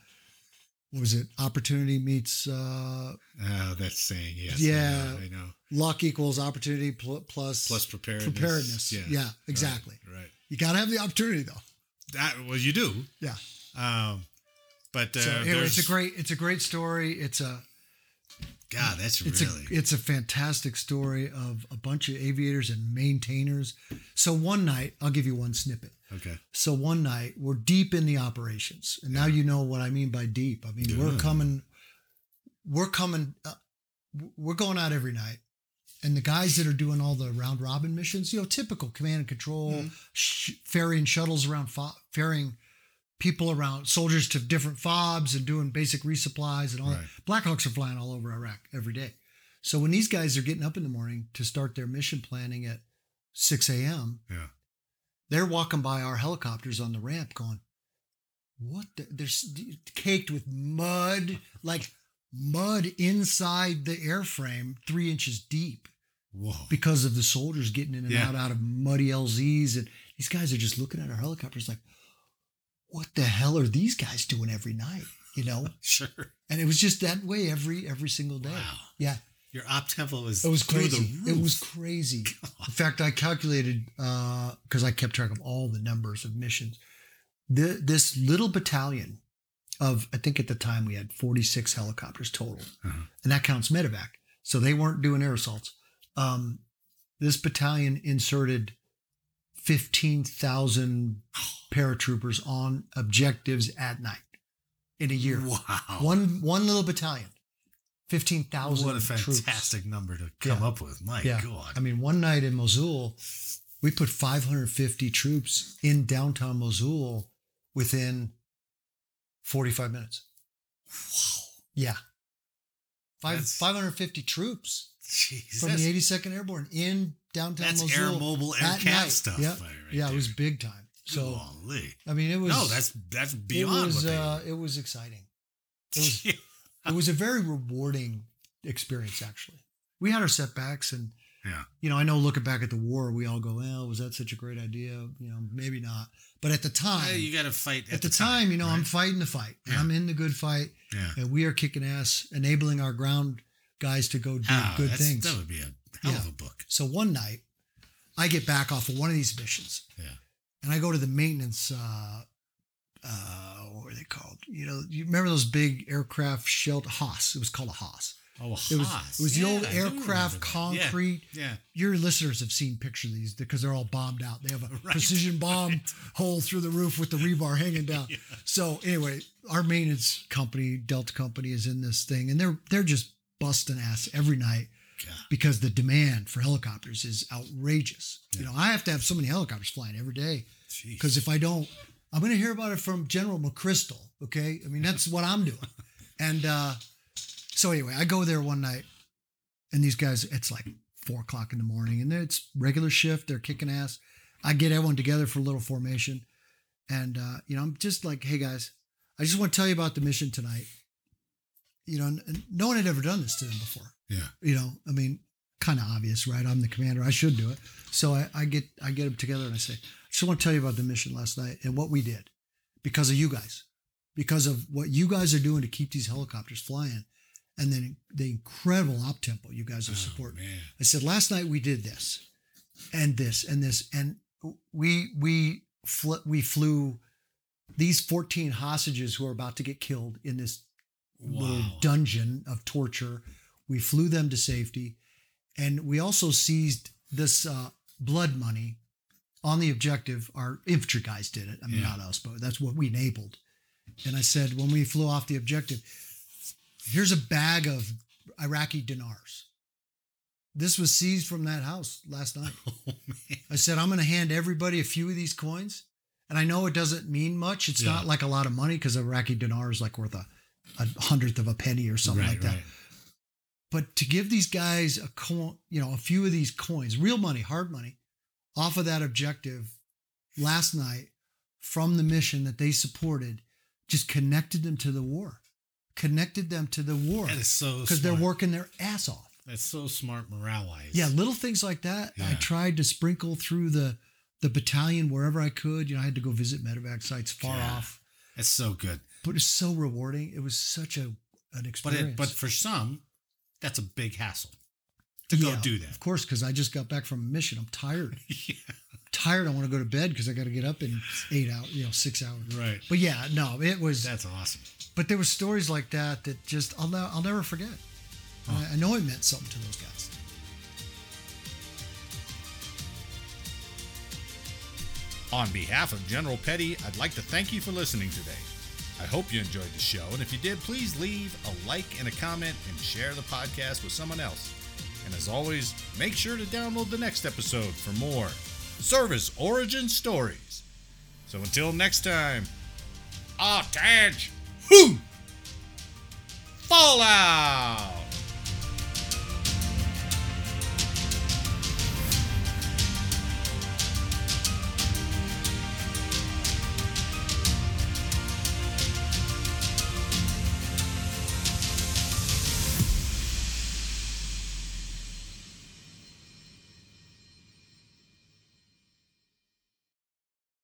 What was it? Opportunity meets uh, Oh, that's saying yes. Yeah. I know. I know. luck equals opportunity pl- plus Plus preparedness. preparedness. Yeah, exactly. Right. right. You got to have the opportunity though. That well, you do. Yeah. Um, but uh, So anyway, it's a great it's a great story. It's a God. That's it's really. a it's a fantastic story of a bunch of aviators and maintainers. So one night, I'll give you one snippet. okay. So one night, we're deep in the operations, and now you know what I mean by deep. I mean we're coming, we're coming, uh, we're going out every night, and the guys that are doing all the round robin missions, you know, typical command and control, Mm-hmm. sh- ferrying shuttles around, fo- ferrying people around, soldiers to different fobs, and doing basic resupplies and all Right. that. Blackhawks are flying all over Iraq every day. So when these guys are getting up in the morning to start their mission planning at 6 a.m., Yeah. they're walking by our helicopters on the ramp going, what? The? They're caked with mud, like mud inside the airframe, three inches deep Whoa. because of the soldiers getting in and Yeah. out out of muddy LZs. And these guys are just looking at our helicopters like, what the hell are these guys doing every night? You know? Sure. And it was just that way every every single day. Wow. Yeah. Your op tempo was It was crazy. It was crazy. In fact, I calculated because I kept track of all the numbers of missions. The, this little battalion of I think at the time we had 46 helicopters total, Uh-huh. and that counts medevac. So they weren't doing air assaults. Um, this battalion inserted 15,000 paratroopers on objectives at night in a year. Wow. One one little battalion, 15,000 What a troops. fantastic number to come Yeah. up with. My Yeah. God. I mean, one night in Mosul, we put 550 troops in downtown Mosul within 45 minutes. wow. Yeah. Five, That's- 550 troops Jeez. from the 82nd Airborne in downtown that's Mosul. air mobile air at cap night. stuff. Yeah, right- right yeah, it was big time. So, Golly. I mean, it was. no, that's that's beyond. it was, uh, it was exciting. It was, Yeah. it was a very rewarding experience, actually. We had our setbacks, and Yeah. you know, I know looking back at the war, we all go, "Well, was that such a great idea?" You know, maybe not. But at the time, Yeah, you got to fight at, the, time, you know, I'm fighting the fight. Yeah. I'm in the good fight, yeah. and we are kicking ass, enabling our ground guys to go do Ah, good things. That would be a hell of Yeah. a book. So one night, I get back off of one of these missions, Yeah. and I go to the maintenance. Uh, uh, what were they called? You know, you remember those big aircraft shelter HAS? It was called a HAS. Oh, a It was it was the old I aircraft that. Yeah, concrete. Yeah. Your listeners have seen pictures of these because they're all bombed out. They have a Right, precision bomb hole through the roof with the rebar hanging down. Yeah. So anyway, our maintenance company, Delta Company, is in this thing, and they're they're just busting ass every night God. because the demand for helicopters is outrageous. You know, I have to have so many helicopters flying every day because if I don't, I'm going to hear about it from General McChrystal. Okay, I mean that's what I'm doing. And uh, so anyway, I go there one night, and these guys, it's like four o'clock in the morning, and it's regular shift. They're kicking ass. I get everyone together for a little formation, and uh, you know, I'm just like, hey guys, I just want to tell you about the mission tonight. You know, no one had ever done this to them before yeah. you know, I mean, kind of obvious, right? I'm the commander. I should do it. So I, I get I get them together and I say, I just want to tell you about the mission last night and what we did because of you guys, because of what you guys are doing to keep these helicopters flying, and then the incredible op tempo you guys are Oh, supporting. man. I said last night we did this, and this and this, and we we fl- we flew these 14 hostages who are about to get killed in this little dungeon of torture. We flew them to safety, and we also seized this uh, blood money on the objective. Our infantry guys did it. I mean, Yeah. not us, but that's what we enabled. And I said, when we flew off the objective, here's a bag of Iraqi dinars. This was seized from that house last night. Oh. I said, I'm going to hand everybody a few of these coins. And I know it doesn't mean much. It's Yeah. not like a lot of money because Iraqi dinar is like worth a, a hundredth of a penny or something right, like that. right. But to give these guys a coin, you know, a few of these coins, real money, hard money, off of that objective last night from the mission that they supported, just connected them to the war, connected them to the war That is so because they're working their ass off. That's so smart morale wise. Yeah, little things like that. I tried to sprinkle through the the battalion wherever I could. You know, I had to go visit medevac sites far Yeah. off, That's so good. but it's so rewarding. It was such a an But experience. it, but for some, that's a big hassle to go Yeah, do that. Of course, because I just got back from a mission. I'm tired. yeah. tired. I want to go to bed because I got to get up in eight hours, you know, six hours. Right. But yeah, no, it was. That's awesome. but there were stories like that that just I'll I'll never forget. And I, I know it meant something to those guys. On behalf of General Petty, I'd like to thank you for listening today. I hope you enjoyed the show, and if you did, please leave a like and a comment and share the podcast with someone else. And as always, make sure to download the next episode for more service origin stories. So until next time, ah, Taj, whoo, fall out.